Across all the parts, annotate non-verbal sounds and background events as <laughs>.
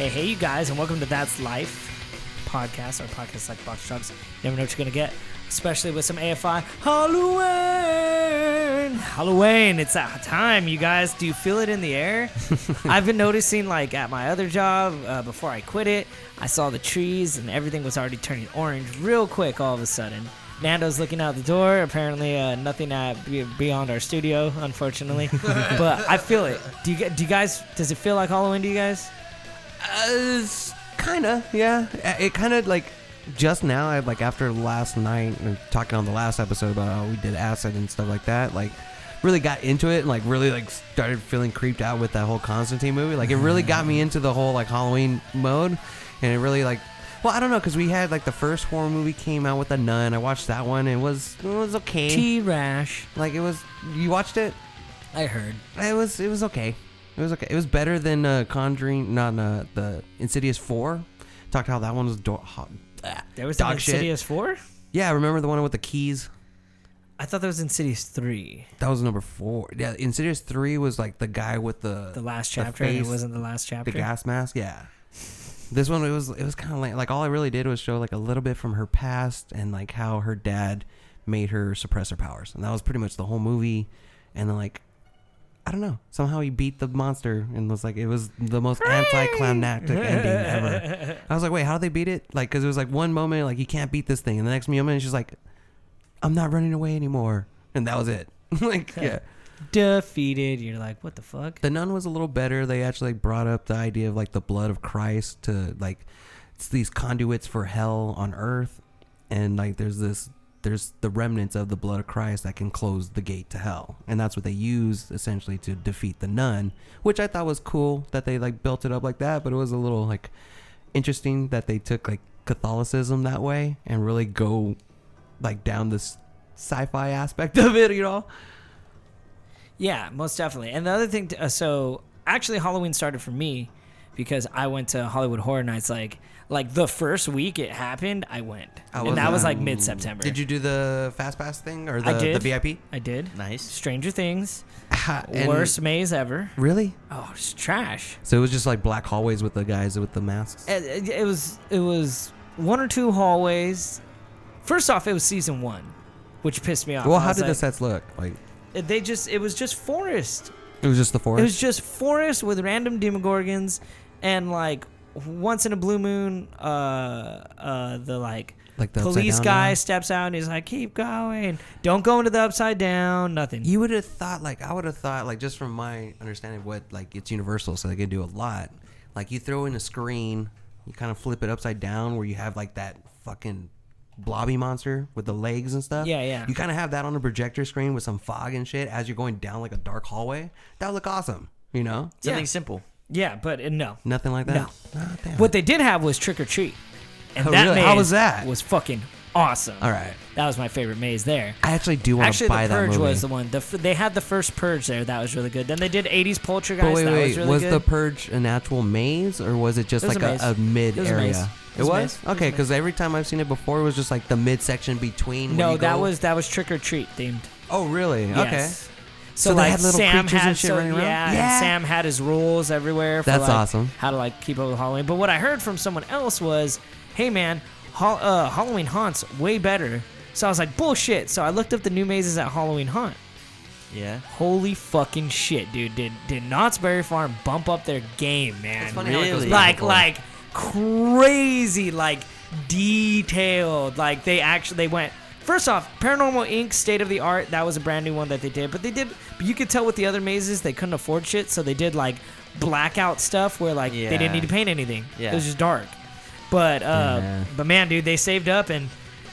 Hey, hey, you guys, and welcome to That's Life podcast, or podcast like Box Trucks. Never know what you're going to get, especially with some AFI. Halloween! Halloween, it's that time, you guys. Do you feel it in the air? <laughs> I've been noticing, like, at my other job, uh, before I quit it, I saw the trees and everything was already turning orange real quick all of a sudden. Nando's looking out the door. Apparently, uh, nothing at beyond our studio, unfortunately. <laughs> but I feel it. Do you get? Do you guys? Does it feel like Halloween to you guys? Uh, kind of, yeah. It kind of like just now, I like after last night and talking on the last episode about how we did acid and stuff like that. Like, really got into it and like really like started feeling creeped out with that whole Constantine movie. Like, it really got me into the whole like Halloween mode, and it really like. Well, I don't know because we had like the first horror movie came out with a nun. I watched that one. It was it was okay. T rash. Like it was. You watched it? I heard. It was it was okay. It was okay. It was better than uh, Conjuring, not uh, the Insidious Four. Talked how that one was do- hot. ah, There was dog shit. Insidious four. Yeah, remember the one with the keys? I thought that was Insidious three. That was number four. Yeah, Insidious Three was like the guy with the The last chapter. and it wasn't the last chapter. the gas mask. Yeah. This one it was it was kind of like like all I really did was show like a little bit from her past and like how her dad made her suppress her powers, and that was pretty much the whole movie. And then like I don't know somehow he beat the monster and was like it was the most anticlimactic ending ever. <laughs> I was like, wait, how did they beat it? Like, because it was like one moment like you can't beat this thing, and the next moment she's like, I'm not running away anymore, and that was it. <laughs> like yeah. Defeated. You're like, what the fuck? The nun was a little better. They actually brought up the idea of like the blood of Christ to like it's these conduits for hell on earth, and like there's this there's the remnants of the blood of Christ that can close the gate to hell, and that's what they use essentially to defeat the nun, which I thought was cool that they like built it up like that. But it was a little like interesting that they took like Catholicism that way and really go like down this sci-fi aspect of it, you know. Yeah, most definitely. And the other thing, t- uh, so actually, Halloween started for me because I went to Hollywood Horror Nights. Like, like the first week it happened, I went, How and was that was like mid September. Did you do the fast pass thing or the, I did. the VIP? I did. Nice. Stranger Things, Ha- and- worst maze ever. Really? Oh, it's trash. So it was just like black hallways with the guys with the masks. It, it, it was it was one or two hallways. First off, it was season one, which pissed me off. well, I how was did the like- sets look? Like They just it was just forest. it was just the forest. It was just forest with random demogorgons, and like once in a blue moon, uh, uh, the like like the police guy one? steps out and he's like, "Keep going, don't go into the upside down, nothing." You would have thought like I would have thought like just from my understanding of what like it's universal, so they can do a lot. Like you throw in a screen, you kind of flip it upside down where you have like that fucking blobby monster with the legs and stuff. Yeah, yeah. You kind of have that on a projector screen with some fog and shit as you're going down like a dark hallway. That would look awesome. You know, Something Yeah. simple. Yeah, but uh, no. nothing like that. No. Damn. What they did have was trick or treat, and Oh, that really? maze How was that? Was fucking awesome. All right. That was my favorite maze there. I actually do want to Actually, buy the that Purge movie. was the one. The, f- they had the first Purge there. That was really good. Then they did 80s Poltergeist. But wait, that wait, was really was good. the purge an actual maze, or was it just It was like a a, maze. a mid It was a area? It It was a was maze. It was a okay, maze. because every time I've seen it before, it was just like the mid section between. where no, you that go- was that was trick or treat themed. Oh, really? Okay. Yes. So So, they like had little Sam creatures had and shit so, running around? yeah, Yeah. and Sam had his rules everywhere. For That's like, awesome. How to like keep up with Halloween. But what I heard from someone else was, "Hey man, Hall- uh, Halloween Haunt's way better." So I was like, "Bullshit!" So I looked up the new mazes at Halloween Haunt. Yeah. Holy fucking shit, dude! Did did Knott's Berry Farm bump up their game, man? It's funny how it goes Really? like like crazy like detailed like they actually they went first off paranormal inc state of the art that was a brand new one that they did but they did but you could tell with the other mazes they couldn't afford shit so they did like blackout stuff where like they didn't need to paint anything Yeah. it was just dark but uh Yeah. but man dude they saved up and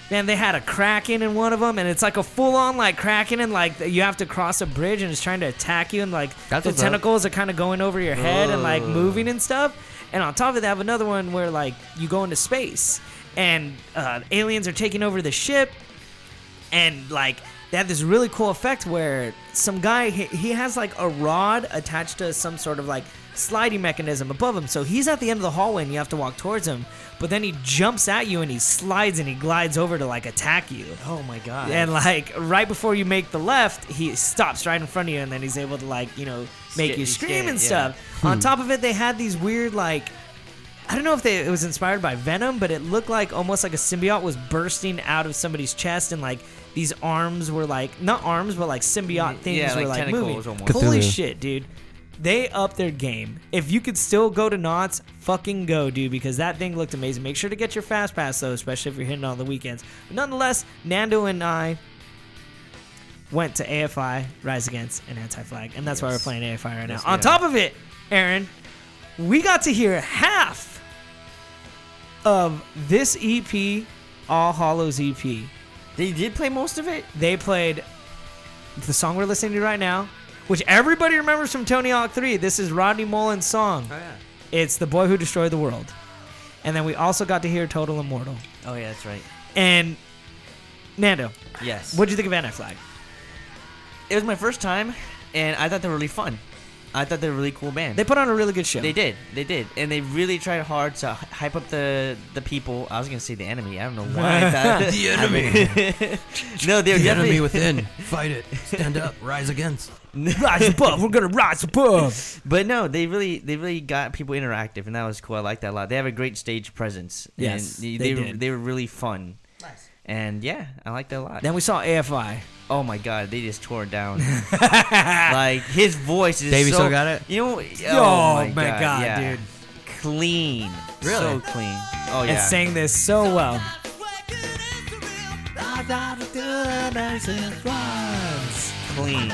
Man, they had a kraken in one of them, and it's like a full-on like kraken, and like you have to cross a bridge, and it's trying to attack you, and like That's the what's up. tentacles are kind of going over your head and like moving and stuff. And on top of that, they have another one where like you go into space, and uh, aliens are taking over the ship, and like they have this really cool effect where some guy he, he has like a rod attached to some sort of like sliding mechanism above him. So he's at the end of the hallway and you have to walk towards him. But then he jumps at you and he slides and he glides over to like attack you. Oh my god. And like right before you make the left, he stops right in front of you, and then he's able to like you know make Sca- you scream scared, and yeah. stuff. On hmm. top of it, they had these weird like I don't know if they, it was inspired by Venom, but it looked like almost like a symbiote was bursting out of somebody's chest, and like these arms were like not arms, but like symbiote things Yeah, were like like moving. almost. Holy Cthulhu. shit, dude! They upped their game. If you could still go to Knott's, fucking go, dude, because that thing looked amazing. Make sure to get your fast pass though, especially if you're hitting on the weekends. But nonetheless, Nando and I went to AFI, Rise Against, and Anti Flag, and that's why we're playing AFI right now. Yes, On top of it, Aaron, we got to hear half of this EP, All Hallow's EP. They did play most of it. They played the song we're listening to right now, which everybody remembers from Tony Hawk 3. This is Rodney Mullen's song. Oh, yeah. It's The Boy Who Destroyed the World. And then we also got to hear Total Immortal. Oh yeah, that's right. And Nando, Yes. what'd you think of Anti Flag? It was my first time, and I thought they were really fun. I thought they were a really cool band. They put on a really good show. They did, they did, and they really tried hard to hy- hype up the the people. I was gonna say the enemy. I don't know why. I <laughs> thought, The enemy. <laughs> no, they were The definitely enemy within. <laughs> Fight it. Stand up. Rise against. rise above. We're gonna rise above. But no, they really they really got people interactive, and that was cool. I like that a lot. They have a great stage presence. Yes, and they, they were, did. they were really fun. Nice. And yeah, I like that a lot. Then we saw AFI. Oh my god, they just tore it down. <laughs> like his voice is Davey so, still got it? You know? Oh, Oh, my my, God, god, yeah. dude. Clean. Really? So clean. Oh yeah. And sang this so well. clean.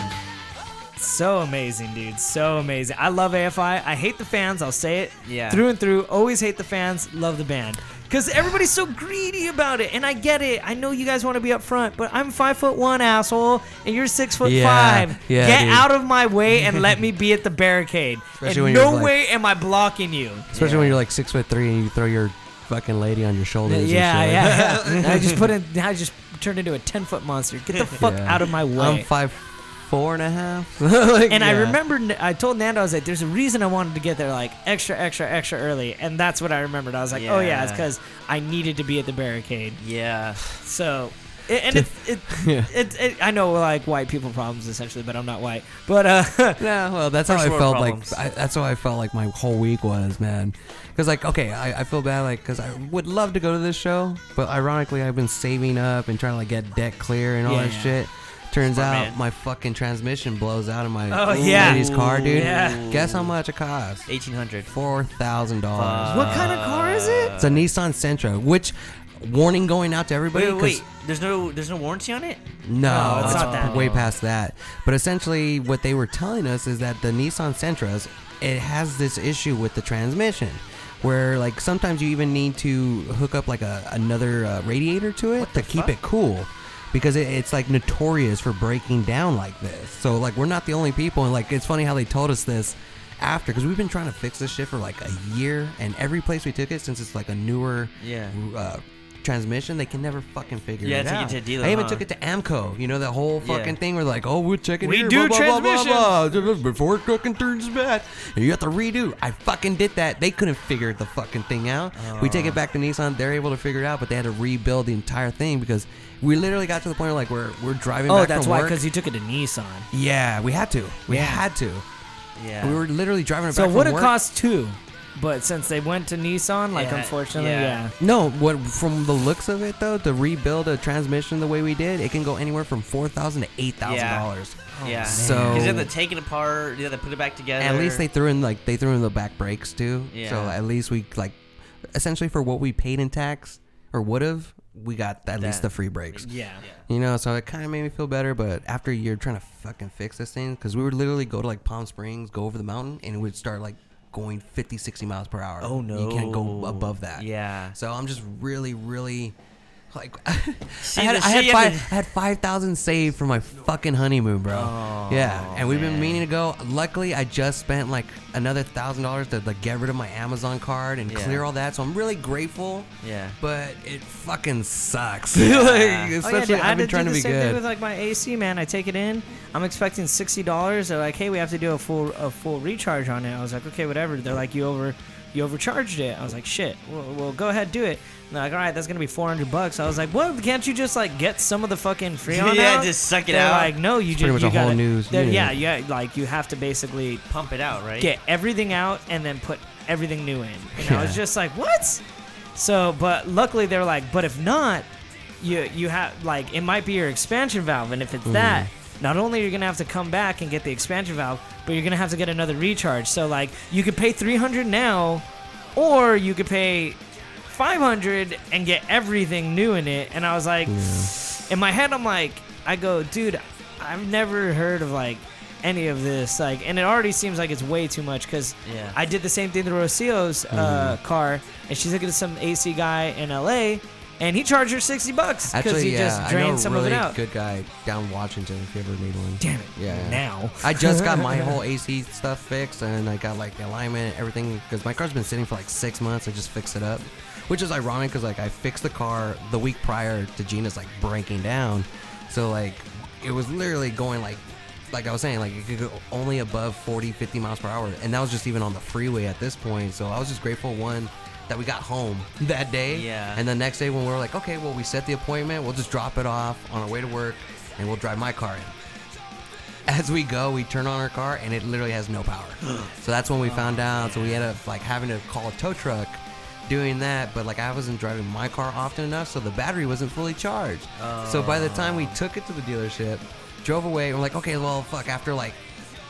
So amazing, dude. So amazing. I love AFI. I hate the fans. I'll say it. Yeah. Through and through. Always hate the fans. Love the band. Because everybody's so greedy about it. And I get it. I know you guys want to be up front, but I'm five foot one, asshole, and you're six foot Yeah, five. yeah, get dude. out of my way and let me <laughs> be at the barricade. Especially and when no you're like- way am I blocking you. Especially when you're like six foot three and you throw your fucking lady on your shoulders. Yeah, shit. yeah, <laughs> yeah. I just put in. I just turned into a ten foot monster. Get the <laughs> fuck Yeah. out of my way. I'm five four and a half. Like, <laughs> <laughs> and I yeah. remember I told Nando I was like, "There's a reason I wanted to get there like extra, extra, extra early," and that's what I remembered. I was like, "Oh yeah, it's because I needed to be at the barricade." Yeah. So, it, and it's it, <laughs> Yeah. it, it, I know like white people problems essentially, but I'm not white. But uh, Yeah, well, that's how I felt problems. like. I, that's how I felt like my whole week was, man. Because like, okay, I, I feel bad, like, because I would love to go to this show, but ironically, I've been saving up and trying to like get debt clear and all Yeah, that shit. Turns Smart out man. my fucking transmission blows out of my Oh, yeah. lady's car, dude. Yeah. Guess how much it costs? Eighteen hundred. Four thousand dollars. what kind of car is it? It's a Nissan Sentra, which warning going out to everybody. Wait, wait, 'cause- wait. There's no there's no warranty on it. No, No, it's it's not that. way past that. But essentially, what they were telling us is that the Nissan Sentras, it has this issue with the transmission, where like sometimes you even need to hook up like a another uh, radiator to it to keep fuck? it cool. Because it, it's like notorious for breaking down like this. So like we're not the only people, and like it's funny how they told us this after, because we've been trying to fix this shit for like a year, and every place we took it, since it's like a newer Yeah. uh, transmission, they can never fucking figure Yeah, it take it out. to dealer, I even huh? took it to AAMCO. You know that whole Yeah. fucking thing where like, oh, we're checking We here, do blah, blah, blah, blah, blah, before it fucking turns bad. And you have to redo. I fucking did that. They couldn't figure the fucking thing out. We take it back to Nissan. They're able to figure it out, but they had to rebuild the entire thing because we literally got to the point where like we're we're driving. Oh, back that's from why work. because you took it to Nissan. Yeah, we had to. We Yeah. had to. Yeah. We were literally driving it So back it would from have work. cost two, but since they went to Nissan, like Yeah, unfortunately, yeah. yeah. No, what from the looks of it though, to rebuild a transmission the way we did, it can go anywhere from four thousand to eight thousand Yeah. dollars. yeah. Oh, so- because they have to take it apart. You have to put it back together. At least they threw in like they threw in the back brakes too. So Yeah. at least we like essentially for what we paid in tax or would have, we got at least the free brakes. Yeah. You know, so it kind of made me feel better. But after a year trying to fucking fix this thing, because we would literally go to like Palm Springs, go over the mountain, and it would start like going 50, 60 miles per hour. Oh no. You can't go above that. Yeah. So I'm just really, really like <laughs> I had, I had shit you have five, I had five thousand saved for my fucking honeymoon, bro. Oh, yeah, and we've been man. meaning to go. Luckily, I just spent like another thousand dollars to like get rid of my Amazon card and Yeah. clear all that. So I'm really grateful. Yeah. But it fucking sucks. Yeah. <laughs> like, Oh, Oh, yeah, especially I've been trying to the be same thing good. with like my AC, man. I take it in. I'm expecting sixty dollars. They're like, hey, we have to do a full a full recharge on it. I was like, okay, whatever. They're like, you over you overcharged it. I was like, shit. Well, well go ahead, do it. And they're like, all right, that's gonna be four hundred bucks. I was like, what? Can't you just like get some of the fucking freon <laughs> Yeah, out? just suck it They're out. Like, no, you just pretty much you a whole gotta, new they're- unit. Yeah, yeah, like you have to basically Pump it out, right? get everything out and then put everything new in. And I was Yeah. just like, what? So, but luckily they were like, but if not, you you have like it might be your expansion valve, and if it's mm-hmm. that, not only are you gonna have to come back and get the expansion valve, but you're gonna have to get another recharge. So like you could pay 300 now, or you could pay 500 and get everything new in it. And I was like, in my head, I'm like, I go, dude, I've never heard of like any of this, like, and it already seems like it's way too much because Yeah. I did the same thing to Rocio's uh, car, and she's looking at some AC guy in LA, and he charged her 60 bucks because he yeah, just I know drained some really of it out. good guy down Washington if you ever need one. Damn it! Yeah. Now I just got my <laughs> whole AC stuff fixed, and I got like the alignment, everything, because my car's been sitting for like six months. I just fixed it up, which is ironic because like I fixed the car the week prior to Gina's like breaking down, so like it was literally going like, like I was saying, like it could go only above 40, 50 miles per hour, and that was just even on the freeway at this point. So I was just grateful one that we got home <laughs> that day, Yeah. and the next day when we were like, okay, well we set the appointment, we'll just drop it off on our way to work, and we'll drive my car in as we go, we turn on our car and it literally has no power. <gasps> so that's when we found oh, out. So we ended up like having to call a tow truck doing that. But like I wasn't driving my car often enough, so the battery wasn't fully charged. So by the time we oh. took it to the dealership, drove away, and we're like, okay, well, fuck. After like,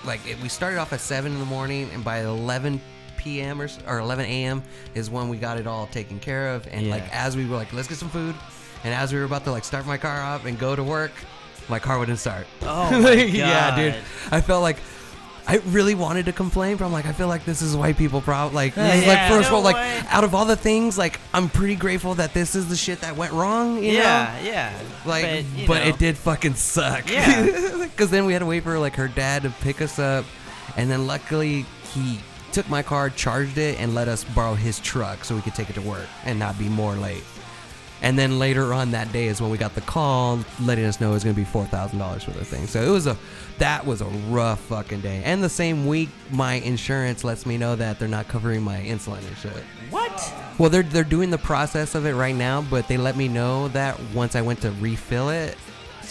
like it, we started off at seven in the morning, and by 11 p.m. or, or 11 a.m. is when we got it all taken care of. And like as we were like, let's get some food, and as we were about to like start my car up and go to work, my car wouldn't start. Oh <laughs> my yeah, dude. God. I felt like I really wanted to complain, but I'm like, I feel like this is white people problem. Like, <laughs> this is, like Yeah. first of No all, like way. out of all the things, like I'm pretty grateful that this is the shit that went wrong. You yeah, know? yeah. Like, but, but, you know, it did fucking suck. Yeah. <laughs> Because then we had to wait for like her dad to pick us up, and then luckily he took my car, charged it, and let us borrow his truck so we could take it to work and not be more late. And then later on that day is when we got the call letting us know it was going to be four thousand dollars for the thing. So it was a that was a rough fucking day. And the same week, my insurance lets me know that they're not covering my insulin and shit. What? Well, they're they're doing the process of it right now, but they let me know that once I went to refill it.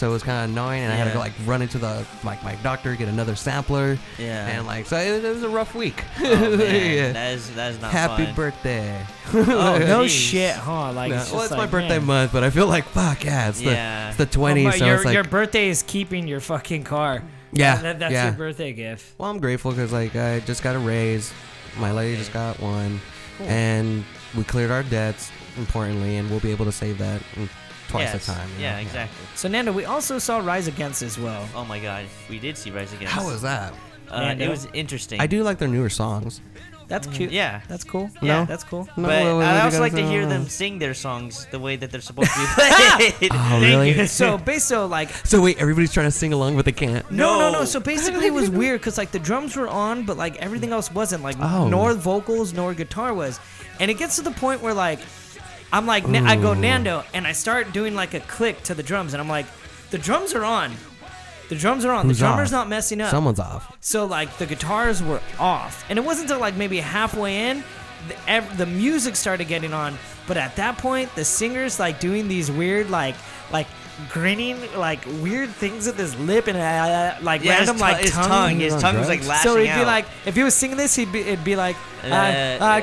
So it was kind of annoying, and I had to Yeah. go like run into the like my doctor, get another sampler, Yeah. and like so it, it was a rough week. Oh, <laughs> man, Yeah. that is that is not Happy fun. birthday! Oh, <laughs> no jeez. shit, huh? Like, No, it's well, just it's my like, birthday man. month, but I feel like fuck yeah, it's Yeah. the it's the twenties, but so your, it's like your birthday is keeping your fucking car. yeah, That, that's yeah. your birthday gift. Well, I'm grateful because like I just got a raise, my lady just got one, and we cleared our debts importantly, and we'll be able to save that in twice Yes. the time. you Yeah, know? exactly. So Nando, we also saw Rise Against as well. Oh my god, we did see Rise Against. How was that? Uh, it was interesting. I do like their newer songs. That's cute. Mm, Yeah. that's cool. Yeah. Yeah, that's cool. No, But what- what I you also like to hear them sing their songs the way that they're supposed to be <laughs> played. Oh, really? So, basically, like So wait, everybody's trying to sing along, but they can't. No, no, no. No. So basically, it was weird because like the drums were on, but like everything else wasn't. Like Oh. nor vocals nor guitar was, and it gets to the point where like I'm like Na- I go Nando, and I start doing like a click to the drums, and I'm like, the drums are on. The drums are on. Who's the drummer's off? not messing up. Someone's off. So like the guitars were off, and it wasn't until like maybe halfway in, the, ev- the music started getting on. But at that point, the singer's like doing these weird like like grinning like weird things with his lip and uh, like Yeah, his random tu- like his tongue. tongue, his tongue was like drugs? lashing So he'd be out. like, if he was singing this, he'd be, it'd be like, uh, Uh, uh,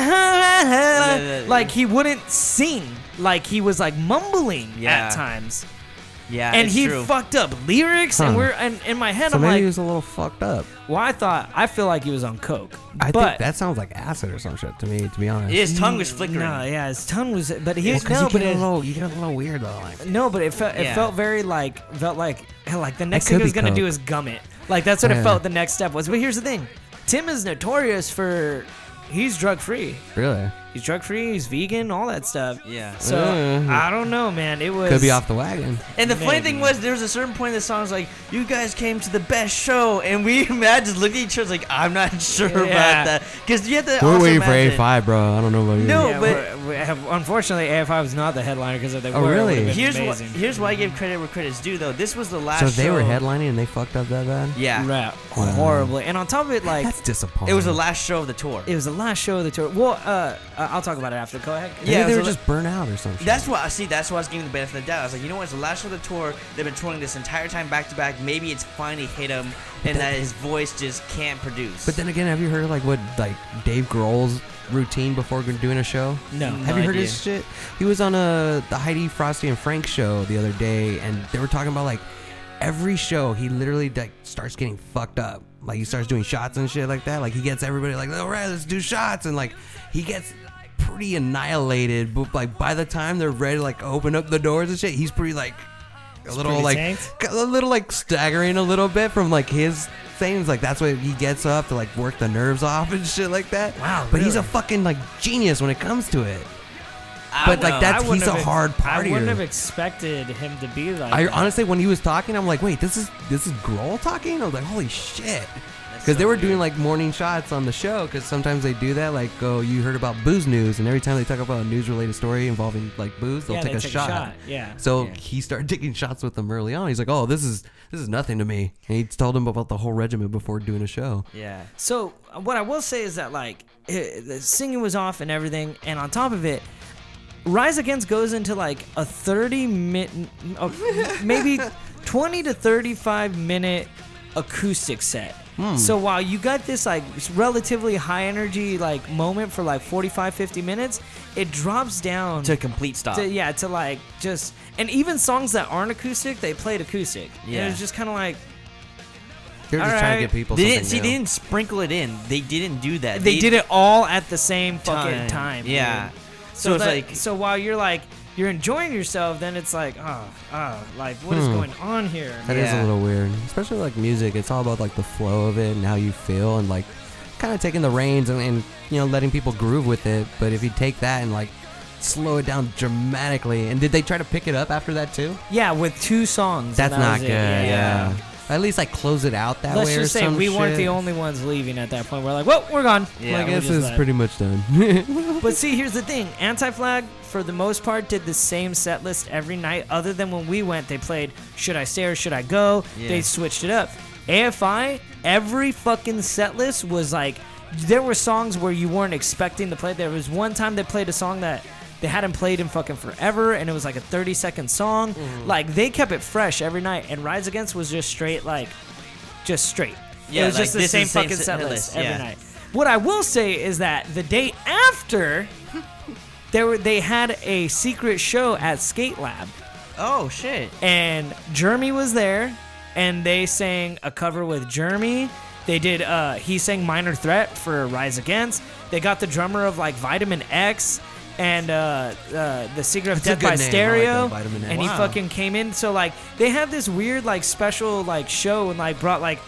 uh, like he wouldn't sing, like he was like mumbling Yeah. at times, yeah, and it's he true. fucked up lyrics, and we're and in my head So I'm maybe like, he was a little fucked up. well, I thought I feel like he was on coke, I but think that sounds like acid or some shit to me, to be honest. His tongue was flickering. no, yeah, his tongue was, but he Well, 'cause no, you but get a little, you get a little weird though. Like, no, but it felt it Yeah. felt very like felt like like the next thing he was gonna do coke. is gum it, like that's what it felt. The next step was, but here's the thing, Tim is notorious for he's drug free. really? He's drug free. He's vegan. All that stuff. Yeah. So Mm. I don't know, man. It was Could be off the wagon. And the funny thing Maybe. was, there was a certain point in the song was like, "You guys came to the best show," and we <laughs> Matt just looked at each other like, "I'm not <laughs> sure Yeah. about that," because you have to. We're also waiting for imagine- AFI, bro. I don't know about you. No, Yeah, but we're- we're- have, unfortunately, AFI was not the headliner because if they Oh, were, really? it would have been Here's what amazing. here's why I give credit where credit's due though. This was the last. Show. So they were show- headlining and they fucked up that bad. Yeah, Right, horribly. And on top of it, like That's disappointing. it was the last show of the tour. it was the last show of the tour. Well, uh, uh, I'll talk about it after. Go ahead. Maybe Yeah, they were just burnt out or something. That's what I see. That's why I was giving the benefit of the doubt. I was like, you know what? It's the last show of the tour. They've been touring this entire time back to back. Maybe it's finally hit him, and that his voice just can't produce. But then again, have you heard like what like Dave Grohl's routine before doing a show? No. Have No you heard idea. his shit? He was on a the Heidi Frosty and Frank show the other day, and they were talking about like every show he literally like starts getting fucked up. Like he starts doing shots and shit like that. Like he gets everybody like, all right, let's do shots, and like he gets pretty annihilated. But like by the time they're ready to like open up the doors and shit, he's pretty like a little like tanked? a little like staggering a little bit from like his things. Like that's what he gets up to like work the nerves off and shit like that. Wow, But he's a fucking like genius when it comes to it. I but, would- like, that's- he's a hard hard I wouldn't have expected him to be like. I that. honestly, when he was talking, I'm like, wait, this is this is Grohl talking. I was like, holy shit, That's because they were doing like morning shots on the show. Because sometimes they do that, like, oh, you heard about booze news, and every time they talk about a news related story involving like booze, they'll yeah, take, they a, take shot. a shot. Yeah. So Yeah. he started taking shots with them early on. He's like, oh, this is this is nothing to me. And he told him about the whole regimen before doing a show. Yeah. So uh, what I will say is that like the singing was off and everything, and on top of it, Rise Against goes into like a 30 minute, maybe <laughs> 20 to 35 minute acoustic set. Hmm. So while you got this like relatively high energy like moment for like 45 50 minutes, it drops down To a complete stop. to, yeah to like just and even songs that aren't acoustic they played acoustic. Yeah, Yeah. it was just kind of like They're just All trying to get people. They didn't see. new. They didn't sprinkle it in. They didn't do that. they did it all at the same fucking time. Yeah. dude. So, it's that- like so while you're like you're enjoying yourself, then it's like oh oh like what is Hmm. going on here? That is Yeah. a little weird, especially like music. It's all about like the flow of it and how you feel, and like kind of taking the reins and, and you know letting people groove with it. But if you take that and like slow it down dramatically, and did they try to pick it up after that too? Yeah, with two songs. That's that not good. it. Yeah. At least like close it out that Let's way. or just say we weren't the only ones leaving at that point. We're like, well, we're gone. Yeah, this just is pretty much done. <laughs> <laughs> But see, here's the thing: Anti Flag, for the most part, did the same set list every night. Other than when we went, they played "Should I Stay or Should I Go." Yeah. They switched it up. AFI, every fucking set list was like, there were songs where you weren't expecting to play. There was one time they played a song that they hadn't played in fucking forever, and it was like a 30 second song. Mm-hmm. Like they kept it fresh every night. And Rise Against was just straight, like, just straight. Yeah, it was like, just the same the same fucking set list every yeah. night. What I will say is that the day after, <laughs> there were they had a secret show at Skate Lab, Oh shit. and Jeremy was there, and they sang a cover with Jeremy. They did. uh He sang "Minor Threat" for "Rise Against." They got the drummer of like Vitamin X and uh, uh the Secret of That's Death by name. Like Stereo, that, X. and he fucking came in. So like they had this weird like special like show and like brought like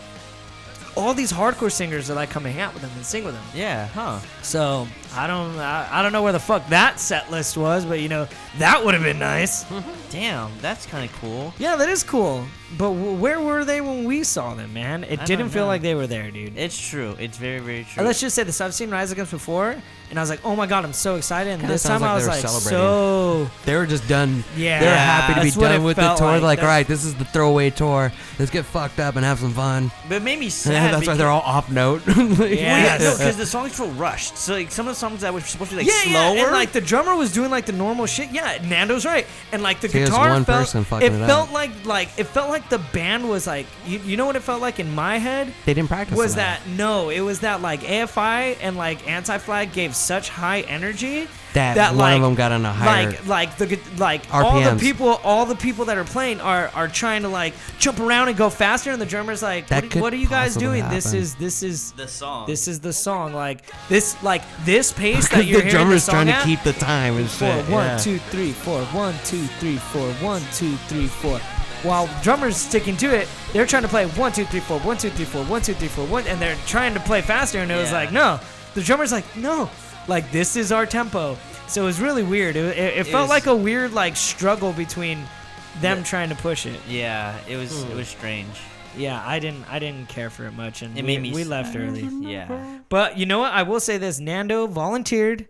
all these hardcore singers that like come and hang out with them and sing with them. Yeah. Huh. So I don't I, I don't know where the fuck that set list was, but you know that would have been nice. <laughs> Damn. That's kind of cool. yeah, that is cool. But w- where were they when we saw them, man? It I didn't don't feel know. like they were there, dude. It's true. It's very very true. And let's just say this: I've seen Rise Against before, and I was like, "Oh my god, I'm so excited!" And Kinda this sounds time I was they were like, celebrating. "So They were just done. yeah, They were happy to be that's what done it with the felt tour. Like, all That's- right, this is the throwaway tour. Let's get fucked up and have some fun. but it made me <laughs> sad. That's why because- they're all off note. <laughs> Yeah. Well, yeah, no, because the songs feel rushed. So like some of the songs that were supposed to be like yeah, slower. yeah, and like the drummer was doing like the normal shit. Yeah, Nando's right, and like the See, guitar one felt. person fucking it it felt up. like like it felt like the band was like you, you know what it felt like in my head they didn't practice. was enough. that no it was that like AFI and like Anti Flag gave such high energy that, that one like of them got on a higher. like like the gu- like all the people all the people that are playing are are trying to like jump around and go faster and the drummer's like what, are- what are you guys possibly doing this is this is the song. this is the song like this like this pace that Because <laughs> you're the hearing drummer's the drummer's trying song to at, keep the time and four, shit. one, yeah. two, three, four, one, two, three, four, one, two, three, four. While drummers sticking to it, they're trying to play one, two, three, four, one, two, three, four, one, two, three, four, one, and they're trying to play faster. And it was like, no, the drummer's like, no, like this is our tempo. So it was really weird. It, it, it It felt was- like a weird like struggle between them Yeah. trying to push it. yeah, it was Hmm. it was strange. Yeah, I didn't I didn't care for it much, and It we, made me we left early. Yeah. But you know what? I will say this: Nando volunteered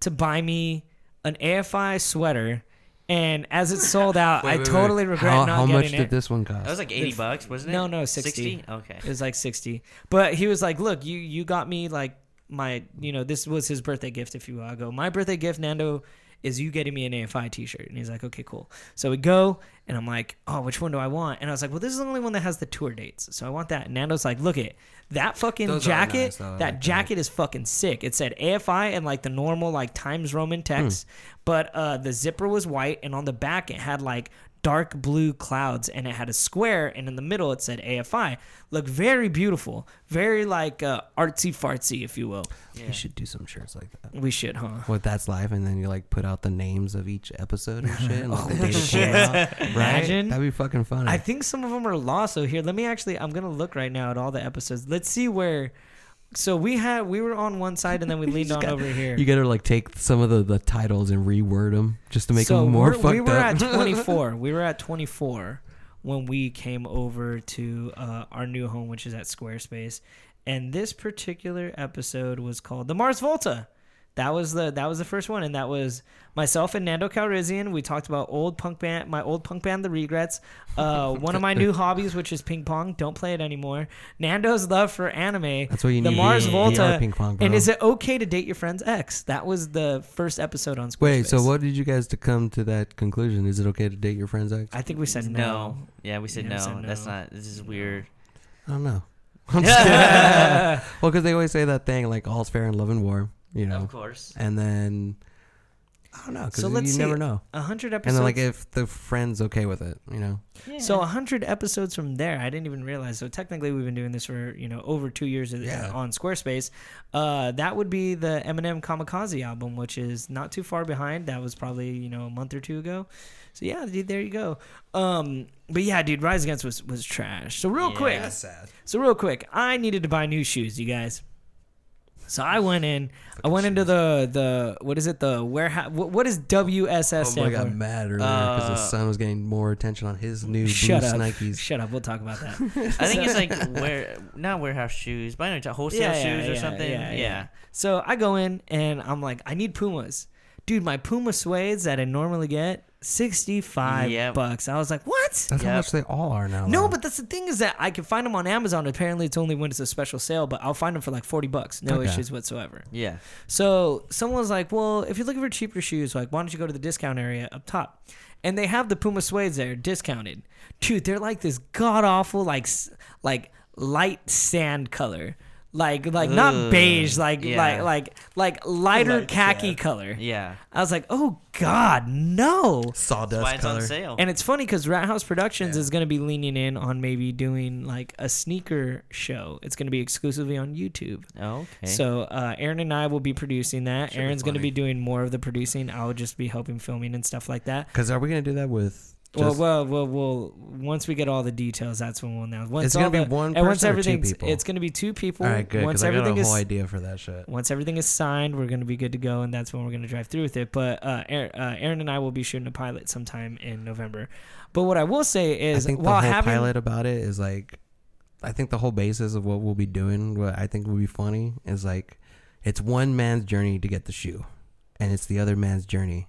to buy me an AFI sweater, and as it sold out, <laughs> I totally regret how, not how getting much did this one cost? That was like eighty bucks, wasn't it? No, no, 60. Okay. It was like 60. But he was like, "Look, you you got me like my, you know, this was his birthday gift if you will." I go, "My birthday gift, Nando, is you getting me an AFI t-shirt." And he's like, "Okay, cool." So we go and I'm like, "Oh, which one do I want?" And I was like, "Well, this is the only one that has the tour dates." So I want that. And Nando's like, "Look it. That fucking Those jacket, nice, though. That like that. jacket is fucking sick. It said AFI and like the normal like Times Roman text, but uh the zipper was white and on the back it had like dark blue clouds and it had a square and in the middle it said AFI. Looked very beautiful, very like uh, artsy fartsy, if you will. Yeah. You should do some shirts like that. We should, huh? What that's live, and then you like put out the names of each episode and shit, and like Oh, date it shit. out. Right? Imagine. That'd be fucking funny. I think some of them are lost. So here, let me actually. I'm gonna look right now at all the episodes. Let's see where. So we had we were on one side and then we <laughs> leaned on got- over here. you gotta like take some of the, the titles and reword them just to make so them more we're- fucked we were up. at <laughs> 24. we were at 24 when we came over to uh, our new home, which is at Squarespace. And this particular episode was called the Mars Volta. That was the that was the first one, and that was myself and Nando Calrissian. We talked about old punk band, my old punk band, The Regrets. Uh, <laughs> one of my new hobbies, which is ping pong. Don't play it anymore. Nando's love for anime. That's what you the need. Mars Volta. are ping pong, bro. and is it okay to date your friend's ex? That was the first episode on Squarespace. Wait, so what did you guys to come to that conclusion? Is it okay to date your friend's ex? I think we said no. no. Yeah, we said Yeah, we no. That's not. This is weird. I don't know. <laughs> I'm just <laughs> well, because they always say that thing like all's fair in love and war, you know, Of course. and then I don't know because So you let's see. never know. A hundred episodes. And then like if the friend's okay with it, you know, Yeah. so a hundred episodes from there, I didn't even realize. So technically, we've been doing this for you know over two years uh, Yeah. on Squarespace. Uh, that would be the Eminem Kamikaze album, which is not too far behind. That was probably you know a month or two ago. So yeah, dude, there you go. Um, but yeah, dude, Rise Against was was trash. So real Yeah. quick, That's sad. so real quick, I needed to buy new shoes, you guys. So I went in. I went into the the what is it the warehouse? What, what is WSS Oh, I stand got mad earlier because Uh, the son was getting more attention on his new Shut blue up! Nikes. Shut up! We'll talk about that. <laughs> I think it's like where not warehouse shoes, but I know you're talking wholesale shoes or something. Yeah. So I go in and I'm like, I need Pumas. Dude, my Puma suedes that I normally get, 65 Yep. bucks. I was like, what? That's how Yep. much they all are now. No, though. but that's the thing is that I can find them on Amazon. Apparently, it's only when it's a special sale, but I'll find them for like 40 bucks. No Okay. issues whatsoever. Yeah. So someone's like, well, if you're looking for cheaper shoes, like, why don't you go to the discount area up top? And they have the Puma suedes there discounted. Dude, they're like this god awful, like, s- like light sand color. Like, like not beige, like, yeah. like, like, like lighter Light khaki sand. color. Yeah. I was like, oh god, no. That's sawdust why it's on color. sale. And it's funny because Rat House Productions Yeah. is going to be leaning in on maybe doing like a sneaker show. It's going to be exclusively on YouTube. okay. So uh, Aaron and I will be producing that. Should Aaron's going to be doing more of the producing. I'll just be helping filming and stuff like that. Because are we gonna do that with? Well, Just, well, well, well. Once we get all the details, that's when we'll know. Once It's gonna all be the- one and once person everything's, people? it's going to be two people. all right, good. Once I got a is whole idea for that shit. once everything is signed, we're going to be good to go, and that's when we're going to drive through with it. But uh, Aaron, uh, Aaron and I will be shooting a pilot sometime in November. But what I will say is, I think the while whole having pilot about it is like, I think the whole basis of what we'll be doing, what I think will be funny, is like, it's one man's journey to get the shoe, and it's the other man's journey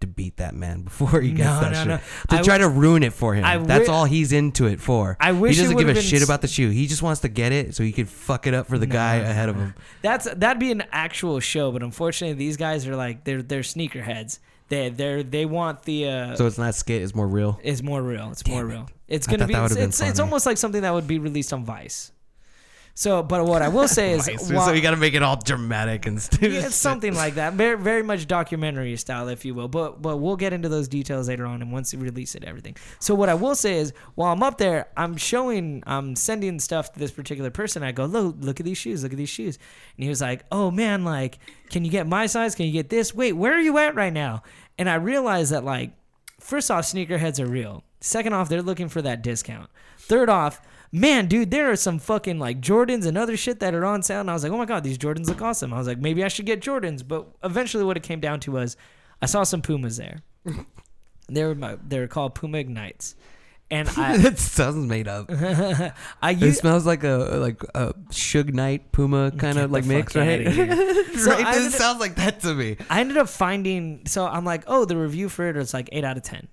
to beat that man <laughs> before he gets No, that no, shit. no. To I try w- to ruin it for him. That's all he's into it for. I wish he doesn't give a shit s- about the shoe. He just wants to get it so he can fuck it up for the guy ahead of him. That's that'd be an actual show, but unfortunately, these guys are like they're they're sneakerheads. They they they want the uh, So it's not skit. It's more real. it's more real. It's more it. real. It's gonna be. It's, it's, it's almost like something that would be released on Vice. So, but what I will say <laughs> is, while- so you got to make it all dramatic and stupid. <laughs> yeah, it's something like that, very very much documentary style, if you will. But but we'll get into those details later on, and once we release it, everything. So what I will say is, while I'm up there, I'm showing, I'm sending stuff to this particular person. I go, look, look at these shoes, look at these shoes, and he was like, oh man, like, can you get my size? Can you get this? Wait, where are you at right now? And I realized that like, first off, sneakerheads are real. Second off, they're looking for that discount. Third off. Man, dude, there are some fucking like Jordans and other shit that are on sale. And I was like, oh my God, these Jordans look awesome. I was like, maybe I should get Jordans. But eventually, what it came down to was I saw some Pumas there. <laughs> they were my, they were called Puma Ignites, and I <laughs> it sounds made up. <laughs> I It smells like a like a Suge Knight Puma kind of like mix, right? So right? Ended up- sounds like that to me. I ended up finding so I'm like, oh, the review for it is like eight out of ten.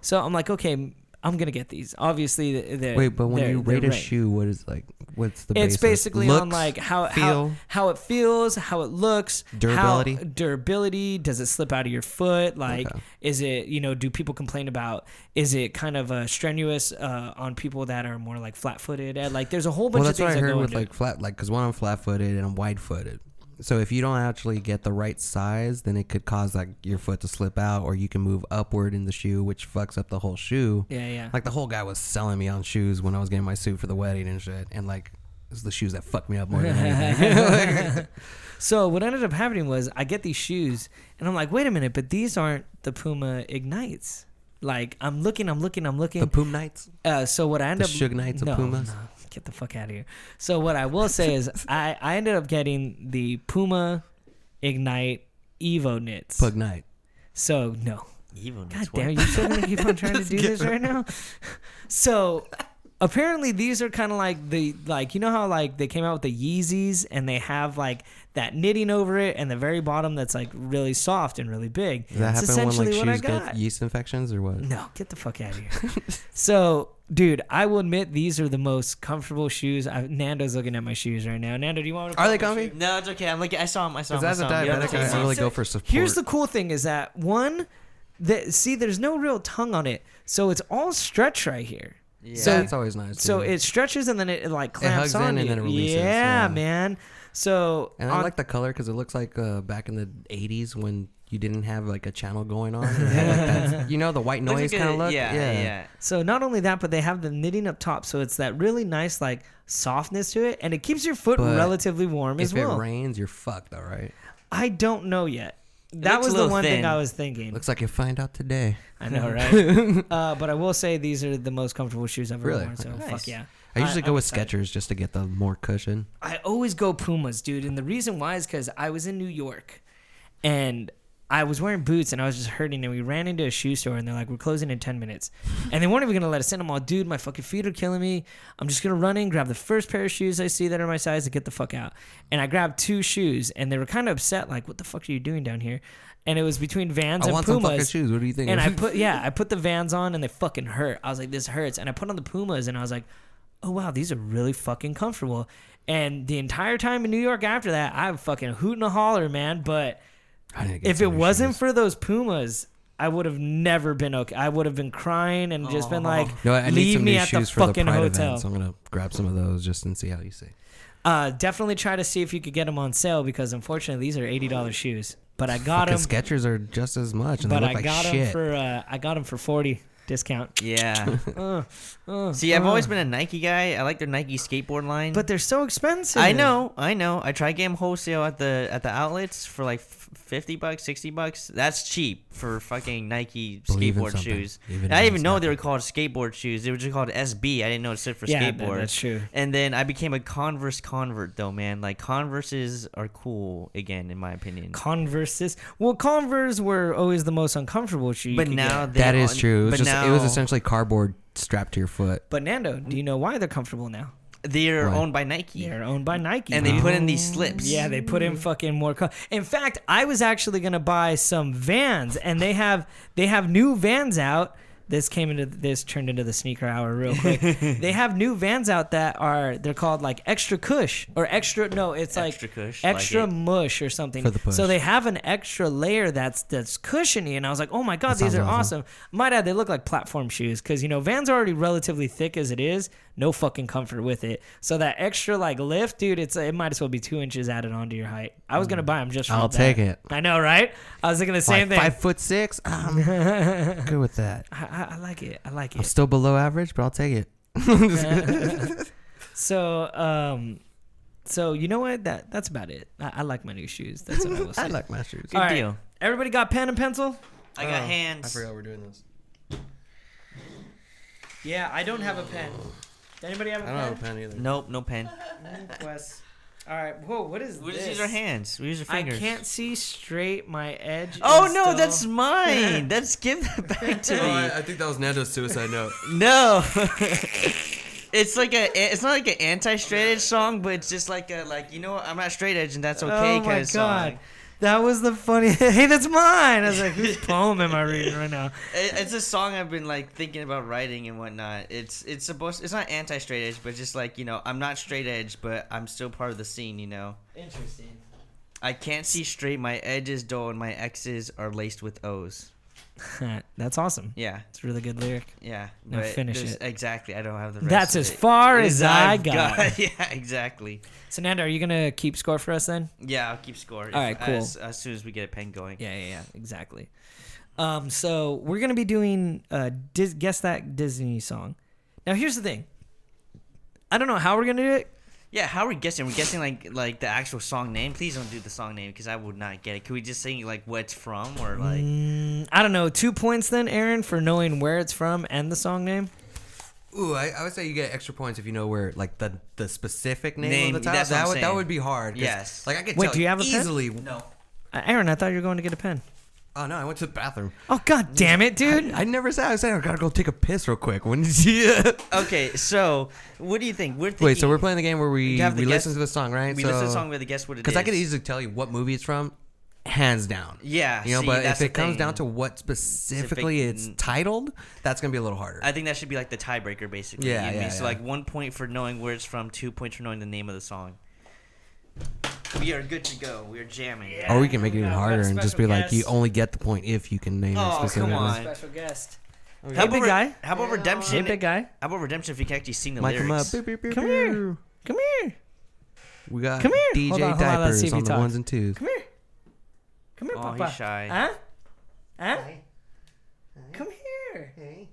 So I'm like, okay, I'm gonna get these. Obviously, they're, Wait, but when you rate a ranked. shoe, what is like? What's the? it's basis? basically on like how how feel? how it feels, how it looks, Durability? how, durability. Does it slip out of your foot? Like, Okay. is it you know? Do people complain about? Is it kind of uh, strenuous uh, on people that are more like flat-footed? And like, there's a whole bunch Well, of that's what things I heard with into like flat, like because one I'm flat-footed and I'm wide-footed. So if you don't actually get the right size, then it could cause like your foot to slip out, or you can move upward in the shoe, which fucks up the whole shoe. Yeah, yeah. Like the whole guy was selling me on shoes when I was getting my suit for the wedding and shit, and like it's the shoes that fucked me up more than anything. <laughs> <laughs> So what ended up happening was I get these shoes and I'm like, wait a minute, but these aren't the Puma Ignites. Like I'm looking, I'm looking, I'm looking. the Puma Knights. Uh, so what I end The up Suge Knights of no, Pumas? no, get the fuck out of here. So what I will say is <laughs> I I ended up getting the Puma Ignite Evo knits. Pug Knight. So no, Even God damn, you still gonna keep on trying to <laughs> do this right now? So apparently these are kind of like the like you know how like they came out with the Yeezys and they have like that knitting over it and the very bottom that's like really soft and really big. Does that It's happen when like I shoes get yeast infections or what? No, get the fuck out of here. <laughs> so, dude, I will admit these are the most comfortable shoes. I, Nando's looking at my shoes right now. Nando, do you want to? Are they comfy? shoe? No, it's okay. I'm like I saw them. I saw. Because as I a diabetic, Yeah, I really So go for support. Here's the cool thing: is that one, that see, there's no real tongue on it, so it's all stretch right here. Yeah. So- that's always nice. So too. it stretches and then it, like clamps hugs in on and then it releases, Yeah, yeah. man. So And I on- like the color because it looks like uh, back in the '80s when you didn't have like a channel going on. Like, <laughs> you know, the white noise kind of look. Yeah, yeah, yeah. So not only that, but they have the knitting up top, so it's that really nice like softness to it, and it keeps your foot But relatively warm as well. If it rains, you're fucked, all right. I don't know yet. That was the little one thing. I was thinking. Looks like you find out today. I know, right? <laughs> uh, but I will say these are the most comfortable shoes I've ever Really? worn. So Nice. fuck yeah. I usually I- go I'm with excited. Skechers just to get the more cushion. I always go Pumas, dude, and the reason why is because I was in New York, and I was wearing boots and I was just hurting, and we ran into a shoe store, and they're like, "We're closing in ten minutes," and they weren't even gonna let us in. I'm all, dude, my fucking feet are killing me. I'm just gonna run in, grab the first pair of shoes I see that are my size, and get the fuck out. And I grabbed two shoes, and they were kind of upset, like, "What the fuck are you doing down here?" And it was between Vans I and want some fucking Pumas. shoes. What do you think? And I <laughs> put yeah, I put the Vans on and they fucking hurt. I was like, this hurts. And I put on the Pumas and I was like, oh wow, these are really fucking comfortable. And the entire time in New York after that, I'm fucking hoot and a holler, man. But I need to get if it wasn't shoes. for those Pumas, I would have never been okay. I would have been crying and just been like, no, I need leave some me new at the shoes for the fucking Pride hotel. event, so I'm gonna grab some of those just and see how you see. Uh, definitely try to see if you could get them on sale because unfortunately these are eighty dollars shoes. But I got them. Because Skechers are just as much, and But they look I like got them shit. for uh, I got them for forty discount. Yeah. <laughs> Uh, uh, See, I've uh. always been a Nike guy. I like their Nike skateboard line. But they're so expensive. I know, I know. I tried getting wholesale at the at the outlets for like f- fifty bucks, sixty bucks. That's cheap for fucking Nike Believe in skateboard something, shoes. even I if didn't it's even know not. they were called skateboard shoes. They were just called SB. I didn't know it stood for Yeah, that- skateboard. that's true. And then I became a Converse convert, though, man. Like Converses are cool again, in my opinion. Converses. Well, Converse were always the most uncomfortable shoe. you but could now get. they that is on- true. It was but just now it was essentially cardboard strapped to your foot. But Nando, do you know why they're comfortable now? They're Why? owned by Nike, They're owned by Nike, and they bro. put in these oh. slips. Yeah, they put in fucking more. Co- in fact, I was actually gonna buy some Vans, and they have they have new Vans out. This came into this turned into the sneaker hour real quick. <laughs> they have new Vans out that are they're called like extra cush or extra no, it's like Extra cush, like extra it. mush or something. For the push. So they have an extra layer that's that's cushiony, and I was like, oh my god, That these sounds are awesome. awesome. Might add, they look like platform shoes because you know Vans are already relatively thick as it is. No fucking comfort with it. So that extra like lift, dude, it's it might as well be two inches added onto your height. I was gonna buy them just. For Mm. I'll that. take it. I know, right? I was thinking the same Like thing. Five foot six. I'm <laughs> good with that. I, I, I like it. I like it. I'm it. still below average, but I'll take it. <laughs> so, um, so you know what? That that's about it. I, I like my new shoes. That's what I will <laughs> say. I like my shoes. Good All right. deal. Everybody got pen and pencil? I got hands. I forgot we're doing this. Yeah, I don't have a pen. Does anybody have a I don't have a pen either. Nope, no pen. Mm-hmm. Quest. All right. Whoa. What is We this? just use our hands. We use our fingers. I fingers. can't see straight. My edge. Oh is no, still- that's mine. <laughs> That's give that back to <laughs> me. I think that was Nando's suicide note. <laughs> No. it's like a. It's not like an anti-straight edge song, but it's just like a like you know what? I'm not straight edge and that's okay oh kind my of uh, god. song. That was the funny. <laughs> hey, that's mine. I was like, whose <laughs> poem am I reading right now? It's a song I've been like thinking about writing and whatnot. It's it's supposed. It's not anti-straight edge, but just like you know, I'm not straight edge, but I'm still part of the scene. You know. Interesting. I can't see straight. My edge is dull, and my X's are laced with O's. That's awesome. Yeah, It's a really good lyric. yeah. Now finish it. Exactly. I don't have the rest. That's as far It as I I've got. <laughs> Yeah, exactly. So Nando, are you gonna keep score for us then? Yeah, I'll keep score. if- All right, cool. As, as soon as we get a pen going. Yeah, yeah, yeah, exactly. Um, so we're gonna be doing uh, Dis- guess that Disney song. Now here's the thing. I don't know how we're gonna do it. Yeah, how are we guessing? We're guessing like like the actual song name. Please don't do the song name because I would not get it. Can we just sing like what it's from or like? Mm, I don't know. Two points then, Aaron, for knowing where it's from and the song name. Ooh, I, I would say you get extra points if you know where, like the the specific name, Name, of the title. that's what That I'm would that would be hard. Yes. Like I could Wait, tell do you have a pen? easily. No. Uh, Aaron, I thought you were going to get a pen. Oh no, I went to the bathroom. Oh God damn it, dude! I never said I said I gotta go take a piss real quick. When did you? <laughs> Okay, so what do you think? We're thinking, Wait, so we're playing the game where we You have we the listen to the song, right? We so, listen to the song. We have to guess what it is. because I could easily tell you what movie it's from, hands down. Yeah, You know, see, but that's if it the comes thing. down to what specifically it's n- titled, that's gonna be a little harder. I think that should be like the tiebreaker, basically. Yeah, you know what I yeah, mean? So yeah. like one point for knowing where it's from, two points for knowing the name of the song. We are good to go. We are jamming. or we can make it even got- we got a harder and just be special like, you only get the point if you can name Oh, it come specifically. on. Special guest. How Hey, about big re- guy. How about Hey, redemption? big guy. How about redemption? If you can actually sing the Mic 'em up. lyrics. Beep, beep, beep, Come here. beep. Come here. We got Come here. DJ Hold on, hold on, let's diapers see if on he the talks. ones and twos. Come here. Come here, Oh, Papa. he's shy. Huh? Huh? Come here.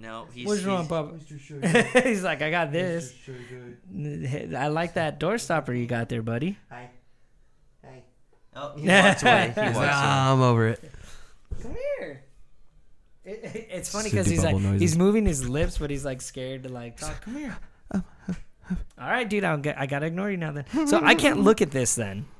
No, he's. What's wrong, he's- Papa? <laughs> he's like, I got this. I like that door stopper you got there, buddy. Hi. Hey. Oh, he walked away. He <laughs> walked away. Nah, I'm over it. Come here. It, it- it's funny because he's like noises. he's moving his lips, but he's like scared to like talk. Come here. All right, dude. I'll get, I gotta ignore you now then. So I can't look at this then, What?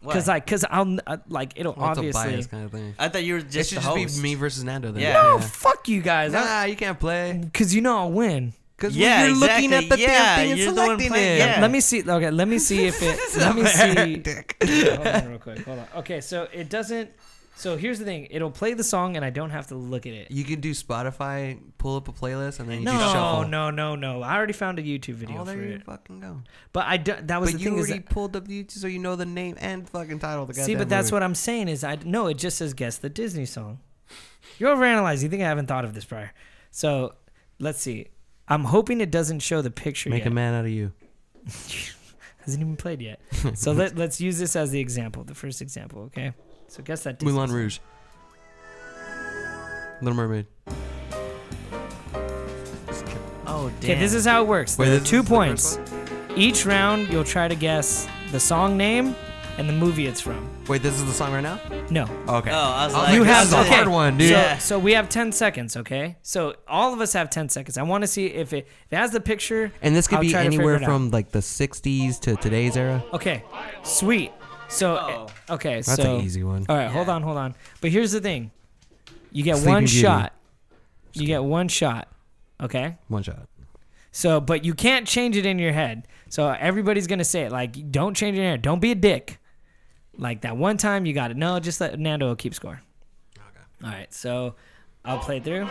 Because like, cause I'll uh, like it'll Well, it's a obviously. bias kind of thing. I thought you were It just should the just host. be me versus Nando then. Yeah. No, fuck you guys. Nah, you can't play. Because you know I'll win. Because Yeah, you're looking at the Yeah, damn thing and you're the one selecting playing- it. yeah. Let me see. Okay, let me see if it. <laughs> let me see. Dick. hold on real quick. Hold on. Okay, so it doesn't. So here's the thing. It'll play the song, and I don't have to look at it. You can do Spotify, pull up a playlist, and then you do No, shuffle. no, no, no. I already found a YouTube video Oh, for there you it. fucking go. But I do, that was But the you thing is already that, pulled up the YouTube, so you know the name and fucking title. Of the see, but that's movie. what I'm saying is I no. It just says guess the Disney song. You're overanalyzing. You think I haven't thought of this prior? So let's see. I'm hoping it doesn't show the picture Make yet. a man out of you. <laughs> Hasn't even played yet. so let <laughs> let's use this as the example, the first example. Okay. So guess that Disney Moulin. Rouge. Little Mermaid. Oh damn. Okay, this is how it works. Wait, There are this two is the points. Each round, you'll try to guess the song name and the movie it's from. Wait, this is the song right now? No. Oh, okay. Oh, I was Oh, like, you this have is a okay, hard one, dude. So, Yeah. so we have 10 seconds, okay? So all of us have 10 seconds. I want to see if it, if it has the picture. And this could I'll be try to figure anywhere it out. from like the 60s to today's era. Okay, sweet. So, Oh. Eh, okay, That's so. an easy one. All right, hold on, hold on. But here's the thing you get Sleeping one Beauty. shot. You get one shot, okay? One shot. So, but you can't change it in your head. So everybody's gonna say it like, don't change it in your head. Don't be a dick. Like that one time you got it. No, just let Nando keep score. Okay. All right. So I'll play through.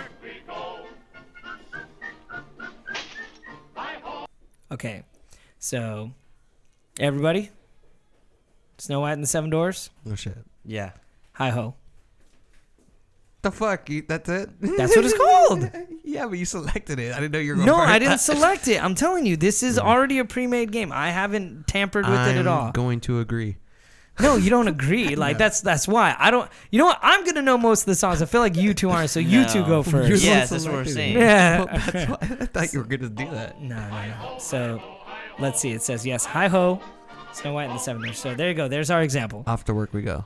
Okay. So everybody, Snow White and the Seven Doors. No shit. Yeah. Hi ho. The fuck? You, that's it? That's what it's <laughs> called. yeah, but you selected it. I didn't know you were going No, first. I didn't select it. I'm telling you, this is mm. already a pre-made game. I haven't tampered with it at I'm all. going to agree. No, you don't agree. <laughs> Like that's that's why I don't. You know what? I'm gonna know most of the songs. I feel like you two aren't. So you two No. go first. You're the Yes, one that's what we're selecting saying. Yeah. <laughs> Well, that's why I thought you were going to do that. No, no, no. So let's see. It says yes. Hi ho, Snow White and the Seven Dwarfs. So there you go. There's our example. Off to work we go.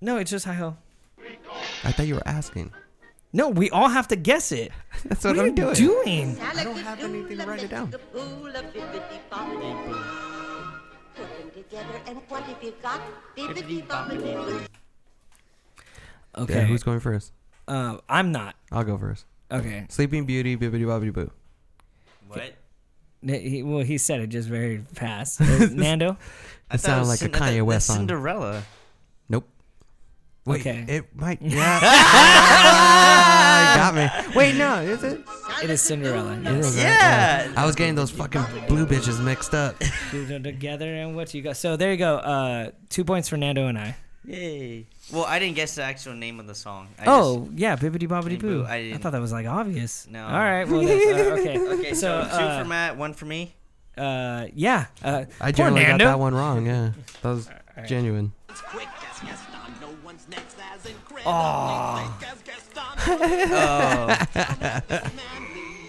No, it's just hi ho. I thought you were asking. No, we all have to guess it. <laughs> That's What what, are I'm you doing. doing? I don't have anything to write it down. together, and what have you got? Bibbidi bobbidi boo. Okay. Yeah, who's going first? uh, I'm not. I'll go first. Okay. Sleeping Beauty, Bibbidi Bobbidi Boo. What? N- He, well, he said it just very fast. <laughs> Nando. I It thought sounded like a Kanye West song. Cinderella. Nope. Wait, Okay. it might. <laughs> Yeah. Ah, <laughs> got me. Wait, no, is it? It is Cinderella. Yes. is, right? Yeah. I was getting those fucking blue bitches mixed up. Together and what you got. So there you go. Uh, two points for Nando and I. Yay. Well, I didn't guess the actual name of the song. I oh yeah, bibbidi bobbidi Boo, boo. I I, didn't- I thought that was like obvious. No. All right. Well, <laughs> that's, uh, okay. Okay, so, So, two uh, for Matt, one for me. Uh, yeah. Uh, I poor generally got that one wrong. Yeah, that was right. genuine. <laughs> Oh.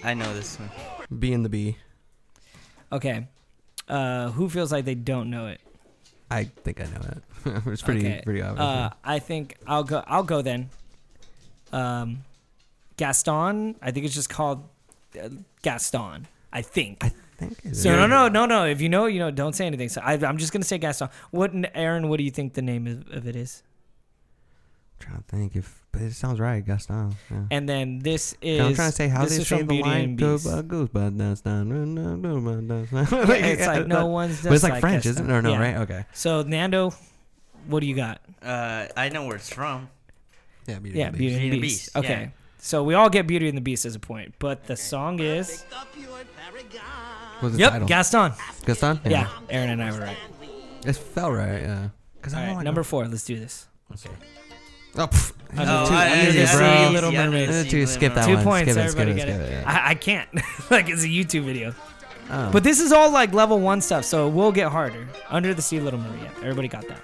I know this one. B and the B. Okay. Uh, who feels like they don't know it? I think I know it. <laughs> it's pretty okay. pretty obvious. Uh, I think I'll go. I'll go then. Um, Gaston. I think it's just called uh, Gaston. I think. I think. So no, no, no, no. If you know, you know. Don't say anything. So I, I'm just gonna say Gaston. What, Aaron? What do you think the name of, of it is? trying to think if, but it sounds right, Gaston. Yeah. And then this is. I'm trying to say how this they is say from the Beauty line and go Beast. uh, goes, but that's it's like no one's. But it's like, French, Gaston. isn't it? Or no, Yeah. right? Okay. So Nando, what do you got? Uh, I know where it's from. Yeah, Beauty Yeah, and the Beauty Beast. and the Beauty and the Beast. Beast, Okay. yeah. So we all get Beauty and the Beast as a point, but the song is. What's the Yep, title? Gaston. Gaston. Yeah, Aaron and I were right. It felt right. Yeah. Because All I don't right, like number four. Let's do this. Okay. Oh, pff. Under Oh, the- I- under I- the I- sea, I- Little yeah, Mermaid. See, two, skip that Two one. points. Skip it, skip Everybody it, get skip it. it, yeah. I, I can't. <laughs> like it's a YouTube video. Oh. But this is all like level one stuff, so it will get harder. Under the Sea, Little Mermaid. Yeah, everybody got that.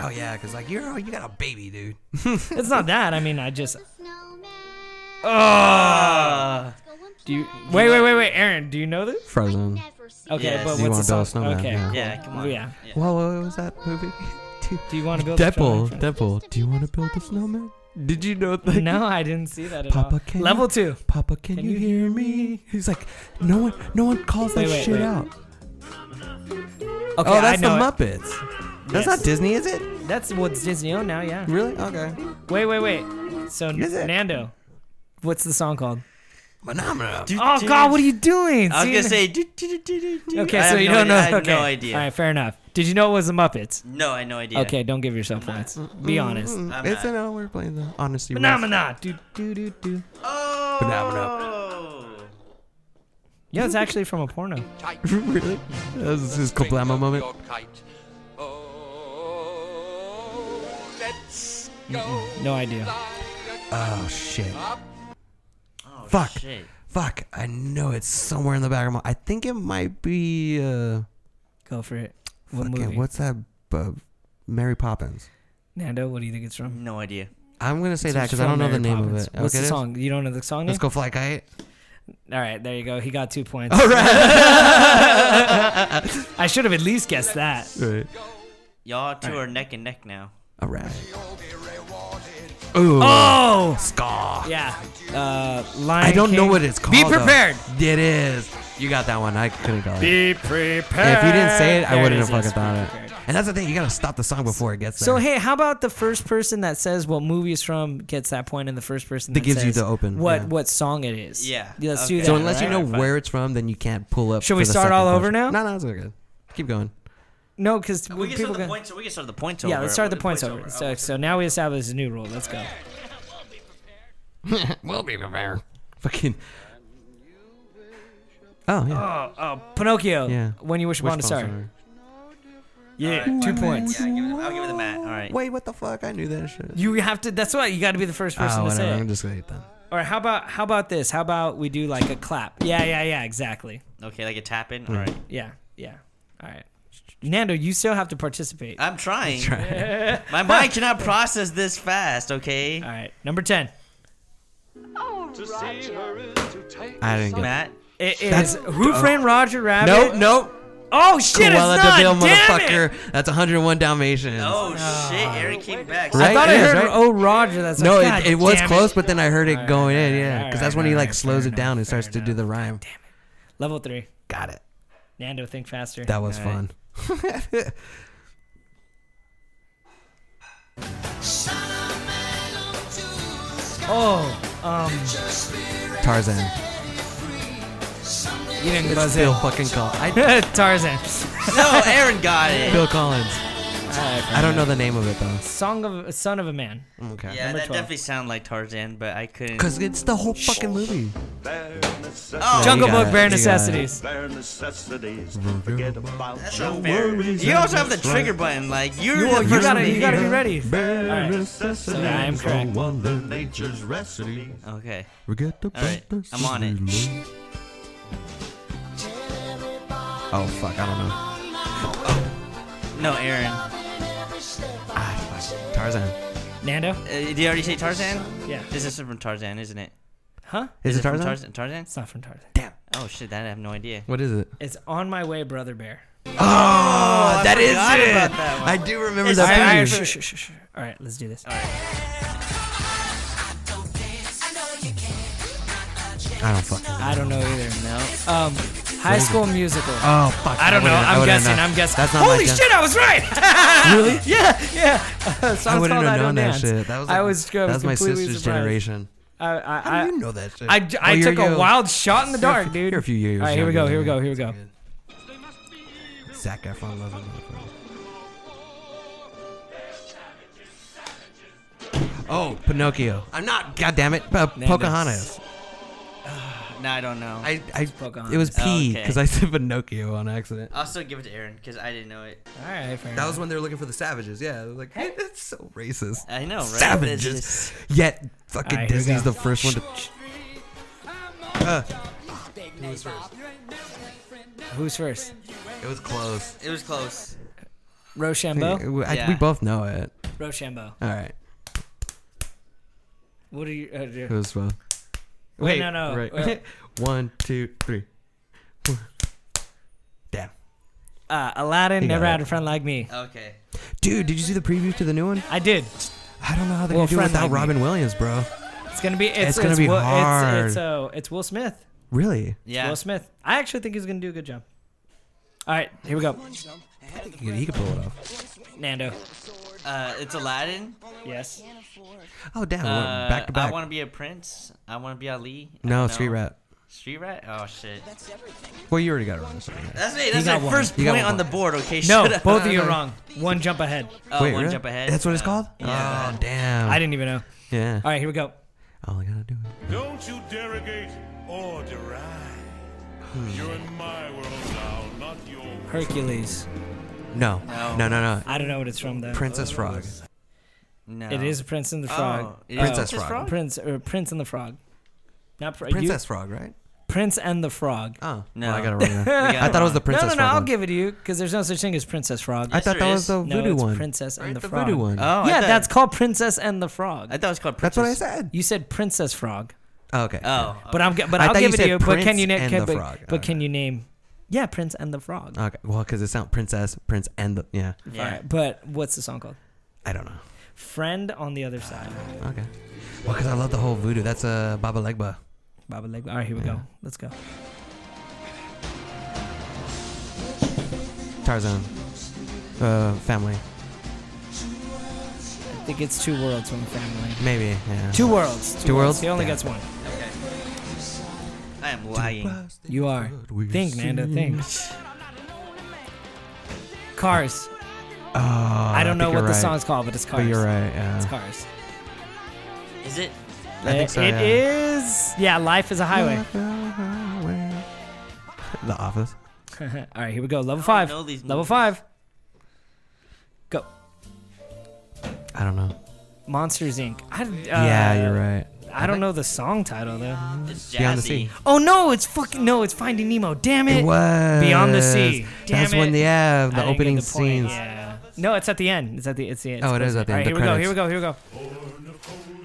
Oh yeah, because like you're you got a baby, dude. <laughs> It's not that. I mean, I just. Uh, Do you wait, wait, wait, wait, Aaron? Do you know this? Frozen. Okay, Yes. but Do you what's the wanna song? build a snowman? Okay. Yeah. yeah, come on. Yeah. Whoa, what was that movie? <laughs> Do you want to build? a Deadpool, snowman? Deadpool. Do you want to build a snowman? Did you know that? No, I didn't see that at Papa, all. can Level you- two. Papa, can, Can you, you hear hear me? He's like, no one, no one calls Wait, that wait, shit wait. out. Okay, oh, I that's the know it. Muppets. That's Yes. not Disney, is it? That's what's Disney owned now. Yeah. Really? Okay. Wait, wait, wait. So Is it? Nando, what's the song called? Phenomena. Oh God, what are you doing? I was See? gonna say. Do, do, do, do, do, do. Okay, I so have you no don't know. I have okay. no idea. All right, fair enough. Did you know it was the Muppets? No, I had no idea. Okay, don't give yourself points. Be honest. I'm it's not. an hour. We're playing the honesty. rules. Phenomena. Do do do do. Oh. Yeah, it's actually from a porno. <laughs> really? That was his Kablama moment. No idea. Oh shit. Oh, Fuck. Shit. Fuck. I know it's somewhere in the back of my. I think it might be. uh Go for it. What fucking, movie? What's that? Uh, Mary Poppins. Nando, what do you think it's from? No idea. I'm gonna say It's that because I don't know the name Poppins. of it. What's Okay, the it is? song? You don't know the song name? Let's go fly kite. All right, there you go. He got two points. All right. <laughs> I should have at least guessed that. right. Y'all two are neck and neck now. All right. Ooh. Oh, Scar. yeah. Uh, Lion I don't know what it's called. Be though. prepared. It is. You got that one. I couldn't call it. Be prepared. if you didn't say it, I There wouldn't have yes, fucking thought be it. And that's the thing. You gotta stop the song before it gets there. So hey, how about the first person that says what movie is from gets that point, and the first person That that, gives you says the open, what yeah. what song it is. Yeah, let's okay. do that. So unless you right? know Fine. where it's from, then you can't pull up. Should for we the start second all over question. now? No, no, it's good. Keep going. No, because We can people start the can. points. We can start the points over. Yeah, let's start the points over. over. So, so now we establish a new rule. Let's go. <laughs> we'll be prepared. <laughs> Fucking. Oh yeah. Oh, oh, Pinocchio. Yeah. When you wish upon a Wishbone star. star. Yeah, Alright. two points. Yeah, give it, I'll give it the Matt. All right. Wait, what the fuck? I knew that shit. You have to. That's why you got to be the first person oh, to say whatever. it. I'm just gonna eat them. All right. how about how about this? How about we do like a clap? Yeah, yeah, yeah. Exactly. Okay, like a tap in. Hmm. All right. Yeah, yeah. All right. Nando, you still have to participate. I'm trying. Try. <laughs> My mind cannot process this fast. Okay. All right. Number ten. I didn't get. Matt. It That's- is Who Framed Roger Rabbit? Nope, nope. Oh shit! Cruella it's not. de Vil, Damn it! That's 101 Dalmatians. Oh shit! Aaron came back. Right? I thought It I is, heard right? Oh Roger. That's No, like, it, it was damn close, but then I heard it Alright, going in, yeah. alright, Because that's when he alright, like slows it down enough, and starts fair to do the rhyme. Damn it! Level three. Got it. Nando, think faster. That was Alright. fun. <laughs> Oh, um, Tarzan. you didn't It's buzz Phil in. fucking Collins. <laughs> Tarzan. No, Aaron got it. Phil Collins. Alright, I don't know the name of it though. Song of a Son of a Man. Mm, okay. Yeah, Number that 12. definitely sounded like Tarzan, but I couldn't. Because it's the whole fucking movie. oh, Jungle you got Book, it, Bare you got it. Necessities. Bare necessities. Forget about that's your not fair. worries You and also have the strife. trigger button. Like you're You, the you first gotta, one you gotta be here. ready. Bare Alright. necessities. Yeah, I'm correct. Wonder nature's recipe. Okay. Forget the All right, I'm on it. Oh fuck, I don't know. No, Aaron. Fuck. Tarzan. Nando? Uh, did you already say Tarzan? Yeah. This is from Tarzan, isn't it? Huh? Is, it from Tarzan? Tarzan? Tarzan? It's not from Tarzan. Damn. Oh shit, that I have no idea. What is it? It's On My Way, Brother Bear. Oh, I that is forgot it. about that one. I do remember It's that. Alright, Alright, preview. alright, shh, shh, shh, shh. All right, let's do this. I don't fucking. I don't know either. No. Um, High School Musical. Oh fuck. I don't know. I'm guessing. I'm guessing. That's not Holy shit! I was right. <laughs> Really? <laughs> yeah, yeah. Uh, <laughs> song's I wouldn't have known that shit. That was. I was, I That was was my completely sister's generation. I, I, How do you know that shit? I, I Oh, you're took a you. wild shot in the You're dark, dude. You're a few years. All right, here we go. Here we go. Here we go. Zac Efron loves. Oh, Pinocchio. I'm not. God damn it. Uh, Pocahontas. No, I don't know. I, I, Pocahontas. it was P Okay. because I said <laughs> Pinocchio on accident. I'll still give it to Aaron because I didn't know it. All right, fair That was when they were looking for the savages. Yeah, they were like hey, <laughs> that's so racist. I know, right? Savages. It's just- Yet fucking Alright, here we Disney's go. the first one to. Uh, who Who's first? it was close. It was close. Rochambeau. I- Yeah. We both know it. Rochambeau. All right. What do you uh, It do? was both. Wait, no, no, Right. well- <laughs> One, two, three. Damn. Uh, Aladdin You got never it. had a friend like me. Okay. Dude, did you see the preview to the new one? I did. I don't know how they're Well, gonna do it friend without like me. Robin Williams, bro. It's gonna be. It's, It's gonna be Will, hard. It's, it's, uh, it's Will Smith. Really? Yeah. Will Smith. I actually think he's gonna do a good job. All right, here we go. He could, he could pull it off. Nando. Uh, it's Aladdin. Yes. Oh damn! Uh, back to back. I want to be a prince. I want to be Ali. I no, street know. rat. Street rat. Oh shit. Well, you already got it wrong. so yeah. That's me. That's got my one. first You got point one on the board. Okay. No, shut up. both of you are <laughs> wrong. One jump ahead. Oh, Wait, one really? jump ahead. That's what it's Uh, called. Yeah. Oh damn! I didn't even know. Yeah. All right, here we go. All I gotta do. Is... Don't you derogate or deride. You're in my world now, not yours. Hercules. No. No. No. No. No. I don't know what it's from though. Princess oh. Frog. No. It is Prince and the oh, Frog. Oh, it is Princess Princess Frog. Prince or Prince and the Frog. Not Pr- Princess Frog, right? Prince and the Frog. Oh. No. Well, I got it wrong. then. You got I thought it was the wrong. Princess no, no, no. Frog. I'll one. give it to you because there's no such thing as Princess Frog. I thought there that was is. the no, voodoo it's one. Princess Right, and the, the Frog. voodoo one. Oh, I yeah, thought- that's called Princess and the Frog. I thought it was called. That's what I said. you said Princess Frog, Oh, okay. Oh. but I'm but I I'll give you it to said you. But can you name? Can, but, but can you name? Yeah, Prince and the Frog. Okay. Well, because it sounds princess, prince, and the yeah. Yeah. All right, but what's the song called? I don't know. Friend on the other side. Okay. Well, because I love the whole voodoo. That's uh, Baba Legba. Baba Leg. All right, here we Yeah. go. Let's go. Tarzan. Uh, family. I think it's two worlds from family. Maybe. Yeah. Two worlds. Two worlds? He only Yeah. gets one. I am lying. You are. Think, Nando. Think. Cars. Oh, I don't know think what the right. song's called, but it's Cars. But you're right. Yeah. It's Cars. Is it? I think so, It yeah. is- Yeah, Life is a Highway. The Office. <laughs> All right, here we go. Level five. know these Level movies. five. Go. I don't know. Monsters Inc. I, uh, yeah, you're right. I don't know the song title though. It's Beyond the. Sea. Oh no, it's fucking no, it's Finding Nemo. Damn it. It was Beyond the Sea. Damn That's it. when the yeah I the didn't get opening the point, scenes. Yeah. No, it's at the end. It's at the. It's the. It's Oh, it close is at the All right, end, here the we go. Here we go. Here we go.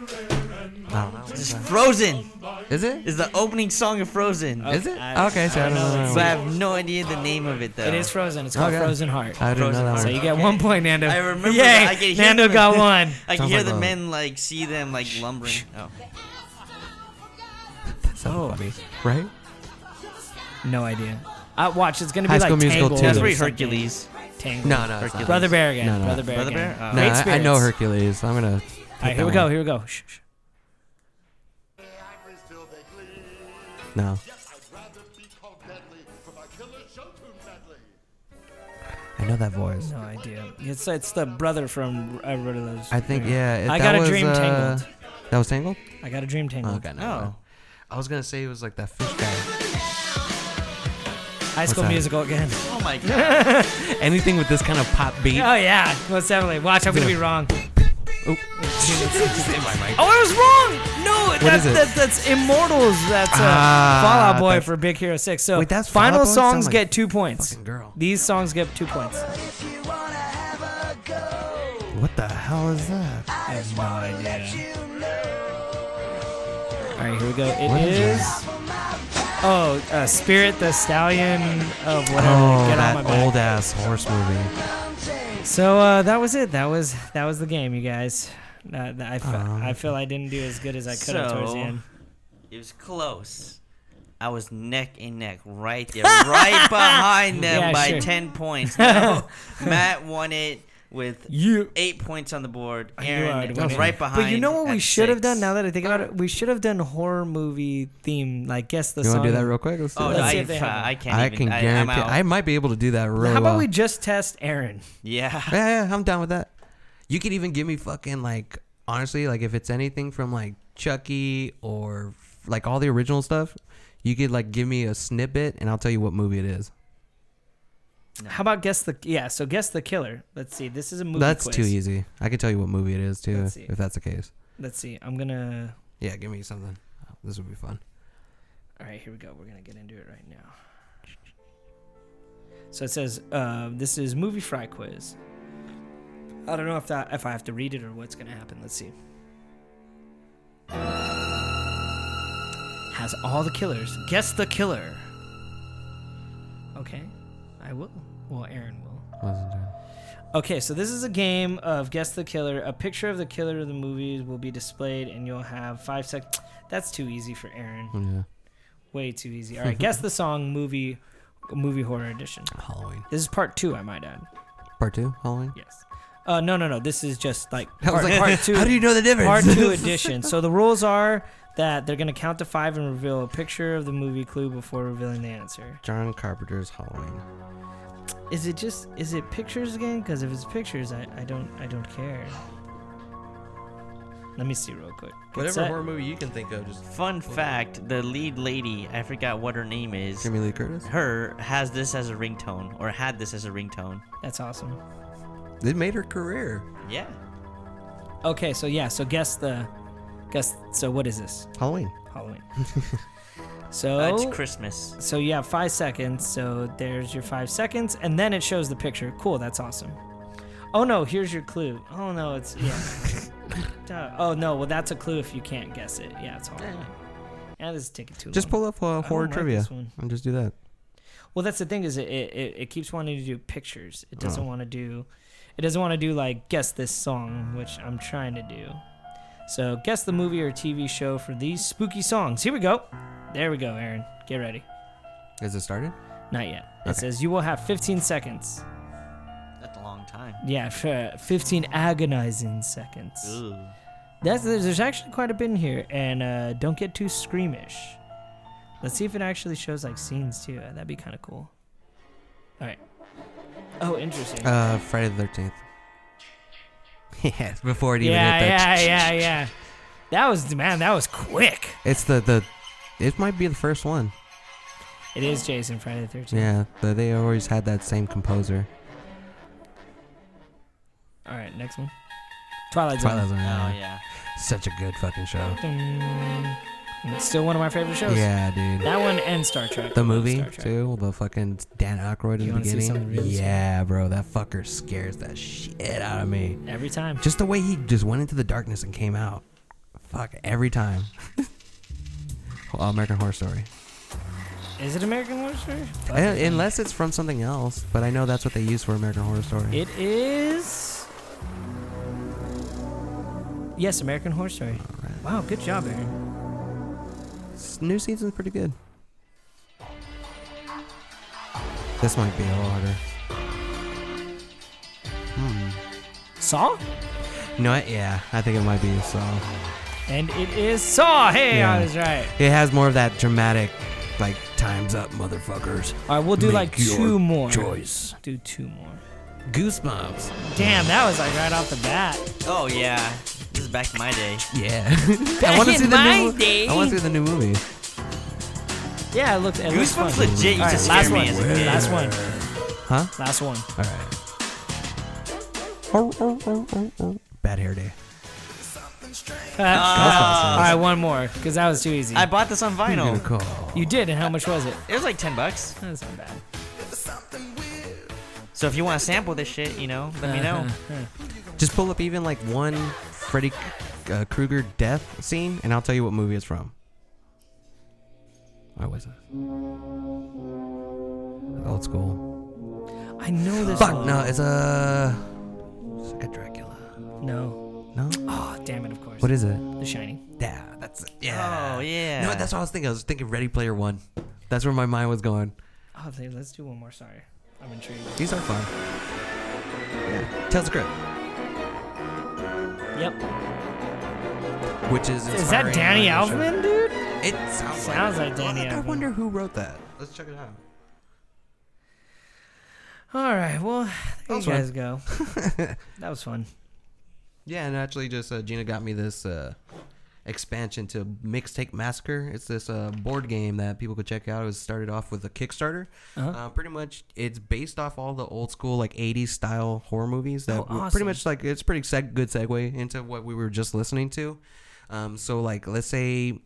I don't know. It's Frozen. Is it? Is the opening song of Frozen. Is it? I- okay, so I don't know. But I have no idea the name of it though. It is Frozen. It's called Okay. Frozen Heart. I didn't know that Frozen. So one. you get one point, Nando. I remember Yay! that. I can hear Nando them. got <laughs> one. I can Sounds hear like the a- men like see them like lumbering. Oh. So Oh. funny, right? No idea. Uh, watch, it's gonna be High like Musical Tangled 2. That's or pretty something. Hercules. Tangled. No, no, it's not. Hercules. Brother Bear again. No, no. Brother Bear Brother again. Bear? Oh. No, Great I, I know spirits. Hercules. I'm gonna. All right, here we go. Here we go. Shh, shh. No. I know that voice. No idea. It's it's the brother from Everybody Loves. I think yeah. it- I that got a was, dream uh, tangled. That was Tangled. I got a dream tangled. okay, no. Oh. I was gonna say it was like that fish guy. High School that? Musical again. Oh my god. <laughs> Anything with this kind of pop beat. Oh yeah, most definitely. Watch, I'm gonna be wrong. Oh. <laughs> Oh, I was wrong. No, that's that, that's Immortals. That's uh, Ah, Fall Out Boy that's- for Big Hero Six. So Wait, that's final songs like get two points. Girl. These songs get two points. What the hell is that? I have no idea. All right, here we go. It What is is. Oh, uh, Spirit the Stallion of whatever. Oh, Get on that my old ass horse movie. So uh, that was it. That was that was the game, you guys. Uh, I, fe- Um, I feel I didn't do as good as I could have towards the end. It was close. I was neck and neck right there, right <laughs> behind them Yeah, by sure. 10 points. <laughs> Now, Matt won it with You. eight points on the board. You Aaron was right behind. But you know what we at should have done? Now that I think about it, we should have done horror movie theme, like guess the You song. want to do that real quick? Let's do Oh, that. Let's I, see if they uh, have. I can't I even. can I, guarantee. I might be able to do that real How about well. we just test Aaron? yeah. Yeah, yeah, I'm down with that. You could even give me fucking like honestly, like if it's anything from like Chucky or like all the original stuff, you could like give me a snippet and I'll tell you what movie it is. How about guess the yeah? So guess the killer. Let's see. This is a movie. That's quiz. too easy. I can tell you what movie it is too, Let's see. if that's the case. Let's see. I'm gonna. Yeah, give me something. This would be fun. All right, here we go. We're gonna get into it right now. So it says uh, this is movie fry quiz. I don't know if that if I have to read it or what's gonna happen. Let's see. Has all the killers. Guess the killer. Okay, I will. Well, Aaron will. Okay, so this is a game of guess the killer. A picture of the killer of the movies will be displayed, and you'll have five seconds. That's too easy for Aaron. Yeah. Way too easy. All right, <laughs> guess the song movie movie horror edition. Halloween. This is part two, I might add. Part two, Halloween. Yes. Uh, no, no, no. This is just like <laughs> part, like, part two. How do you know the difference? part two <laughs> edition. So the rules are that they're gonna count to five and reveal a picture of the movie clue before revealing the answer. John Carpenter's Halloween. Is it just is it pictures again? Because if it's pictures, I, I don't I don't care. Let me see real quick. Get Whatever set. horror movie you can think of, just Fun fact: the lead lady, I forgot what her name is. Jamie Lee Curtis. Her has this as a ringtone, or had this as a ringtone. That's awesome. It made her career. Yeah. Okay, so yeah, so guess the guess. So what is this? Halloween. Halloween. <laughs> so Uh, it's Christmas. So you have five seconds. So there's your five seconds, and then it shows the picture. Cool, that's awesome. Oh no, here's your clue. Oh no, it's yeah. <laughs> Oh no, well that's a clue if you can't guess it. Yeah, it's Halloween. Yeah, this is taking too Just long. pull up uh, horror don't like trivia this one. and just do that. Well, that's the thing is it, it, it keeps wanting to do pictures. It doesn't Oh. want to do it doesn't want to do like guess this song, which I'm trying to do. So guess the movie or TV show for these spooky songs. Here we go. There we go, Aaron. Get ready. Is it started? Not yet. It Okay. says you will have 15 seconds. That's a long time. Yeah, f- uh, 15 agonizing seconds. Ooh. That's there's there's actually quite a bit in here, and uh, don't get too screamish. Let's see if it actually shows like scenes too. Uh, that'd be kind of cool. All right. Oh, interesting. Uh, Friday the Thirteenth. <laughs> yeah, before it even yeah, hit that. yeah, yeah, yeah. That was man. That was quick. It's the the. It might be the first one. It is Jason Friday the Thirteenth. Yeah, the, they always had that same composer. All right, next one. Twilight Zone. Twilight Zone. Oh yeah. yeah. Such a good fucking show. It's still one of my favorite shows. Yeah, dude. That one and Star Trek. The movie Star Trek. too, the fucking Dan Aykroyd in You the wanna see beginning. really yeah, bro, that fucker scares the shit out of me. Every time. Just the way he just went into the darkness and came out. Fuck every time. <laughs> American Horror Story. Is it American Horror Story? Unless it's from something else, but I know that's what they use for American Horror Story. It is. Yes, American Horror Story. Alright. Wow, good job, Aaron. S- New season's pretty good. This might be a little harder. Hmm. Saw? You know what? Yeah, I think it might be a song. And it is Saw. Hey, Yeah. I was right. It has more of that dramatic, like times up, motherfuckers. All right, we'll do Make like your two more. choice. Do two more. Goosebumps. Damn, that was like right off the bat. Oh yeah, this is back to my day. Yeah. <laughs> Back I want to in see the my new. day. I want to see the new movie. Yeah, it looks. It looks fun. Goosebumps legit used All to right, scare last me one. as a kid. Last one. Huh? Last one. All right. Bad hair day. All right, one more, because that was too easy. I bought this on Gonna vinyl. call. you did, and how much was it? It was like ten bucks. That's not bad. So if you want to sample this shit, you know, let me know. Uh-huh. Just pull up even like one Freddy uh, Krueger death scene, and I'll tell you what movie it's from. What was it? Old school. I know this Fuck one. no, it's a. It's like a Dracula. No. No. Oh, damn it, of course. What is it? The Shining. Yeah, that's it. Yeah. Oh yeah. You know what? That's what I was thinking. I was thinking Ready Player One. That's where my mind was going. Oh, let's do one more. Sorry. I'm intrigued. These are fun. Yeah. Tales of Crypt, Yep. which is Is that Danny by. Elfman, dude? It sounds, Sounds like Danny I Elfman. wonder who wrote that. Let's check it out. All right, well, there was you fun. guys go. <laughs> that was fun. Yeah, and actually, just uh, Gina got me this uh, expansion to Mixtape Massacre. It's this uh, board game that people could check out. It was started off with a Kickstarter. Uh-huh. Uh, pretty much, it's based off all the old school like '80s style horror movies. That Oh, awesome. pretty much like it's pretty seg- good segue into what we were just listening to. Um, so like, let's say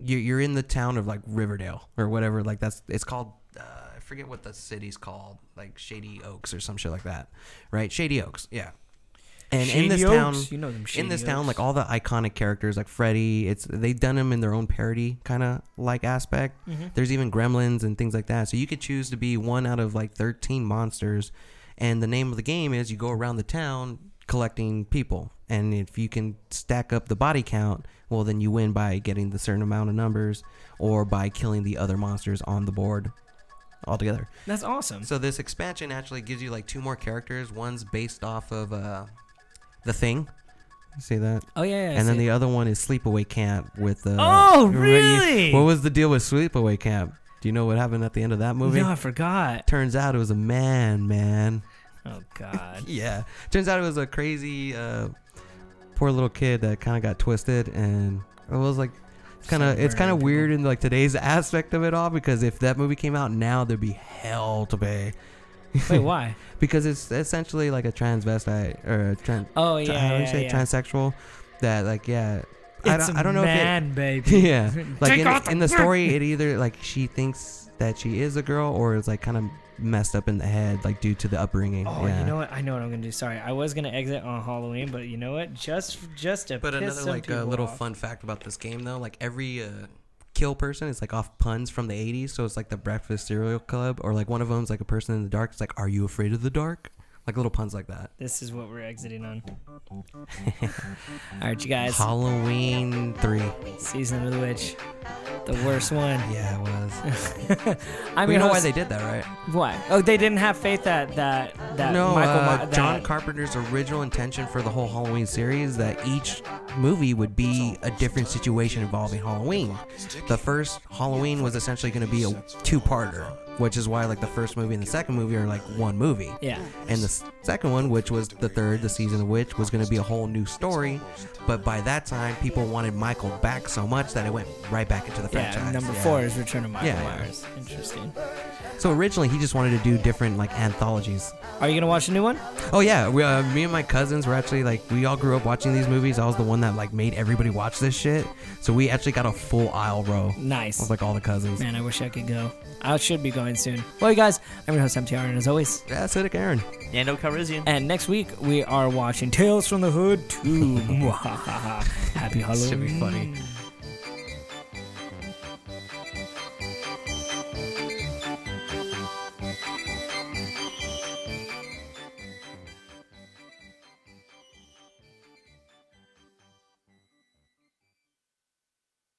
you're you're in the town of like Riverdale or whatever. Like that's it's called. Uh, I forget what the city's called, like Shady Oaks or some shit like that, right? Shady Oaks, yeah. And in this town, You know them in this town, like all the iconic characters, like Freddy, it's they've done them in their own parody kind of like aspect. Mm-hmm. There's even gremlins and things like that. So you could choose to be one out of like 13 monsters, and the name of the game is you go around the town collecting people, and if you can stack up the body count, well then you win by getting the certain amount of numbers or by killing the other monsters on the board altogether. That's awesome. So this expansion actually gives you like two more characters. One's based off of uh, the Thing. You see that? Oh yeah, yeah. And then the it. other one is Sleepaway Camp with uh, Oh, really? What was the deal with Sleepaway Camp? Do you know what happened at the end of that movie? No, I forgot. Turns out it was a man, man. Oh God. <laughs> Yeah. Turns out it was a crazy, uh, poor little kid that kind of got twisted, and it was like, it's kind of, it's kind of weird in like today's <laughs> aspect of it all because if that movie came out now, there'd be hell to pay. <laughs> Wait, why? because it's essentially like a transvestite or a trans. Oh how yeah, do you yeah, say yeah. transsexual? That like yeah. I don't, a I don't know if man, it, baby. <laughs> yeah, <laughs> like Take in, off the, the in the story, it either like she thinks that she is a girl or it's like kind of messed up in the head, like due to the upbringing. Oh, yeah. you know what? I know what I'm gonna do. Sorry, I was gonna exit on Halloween, but you know what? Just, just to But piss another some like uh, people little off. fun fact about this game though, like every uh, kill person is like off puns from the 80s, so it's like the Breakfast Cereal Club, or like one of them's like a person in the dark. It's like, are you afraid of the dark? Like little puns like that. This is what we're exiting on. <laughs> All right, you guys. Halloween three. Season of the Witch, the worst one. <laughs> Yeah, it was. <laughs> I mean, you know why they did that, right? Why? Oh, they didn't have faith that that that no, Michael. uh, Ma- that, John Carpenter's original intention for the whole Halloween series that each movie would be a different situation involving Halloween. The first Halloween was essentially going to be a two-parter, which is why like the first movie and the second movie are like one movie. Yeah. And the s- second one, which was the third, the season of which was going to be a whole new story, but by that time people wanted Michael back so much that it went right back into the franchise. Yeah, number Yeah. four is Return of Michael Yeah. Myers. Interesting. So originally he just wanted to do different like anthologies. Are you gonna watch a new one? Oh yeah, we, uh, me and my cousins were actually like we all grew up watching these movies. I was the one that like made everybody watch this shit. So we actually got a full aisle row Nice. of like all the cousins. Man, I wish I could go. I should be going soon. Well, you guys, I'm your host MTR, and as always, Yeah, Acidic Aaron. Nando Calrissian. and next week we are watching Tales from the Hood 2. <laughs> <laughs> Happy Halloween. Should be funny.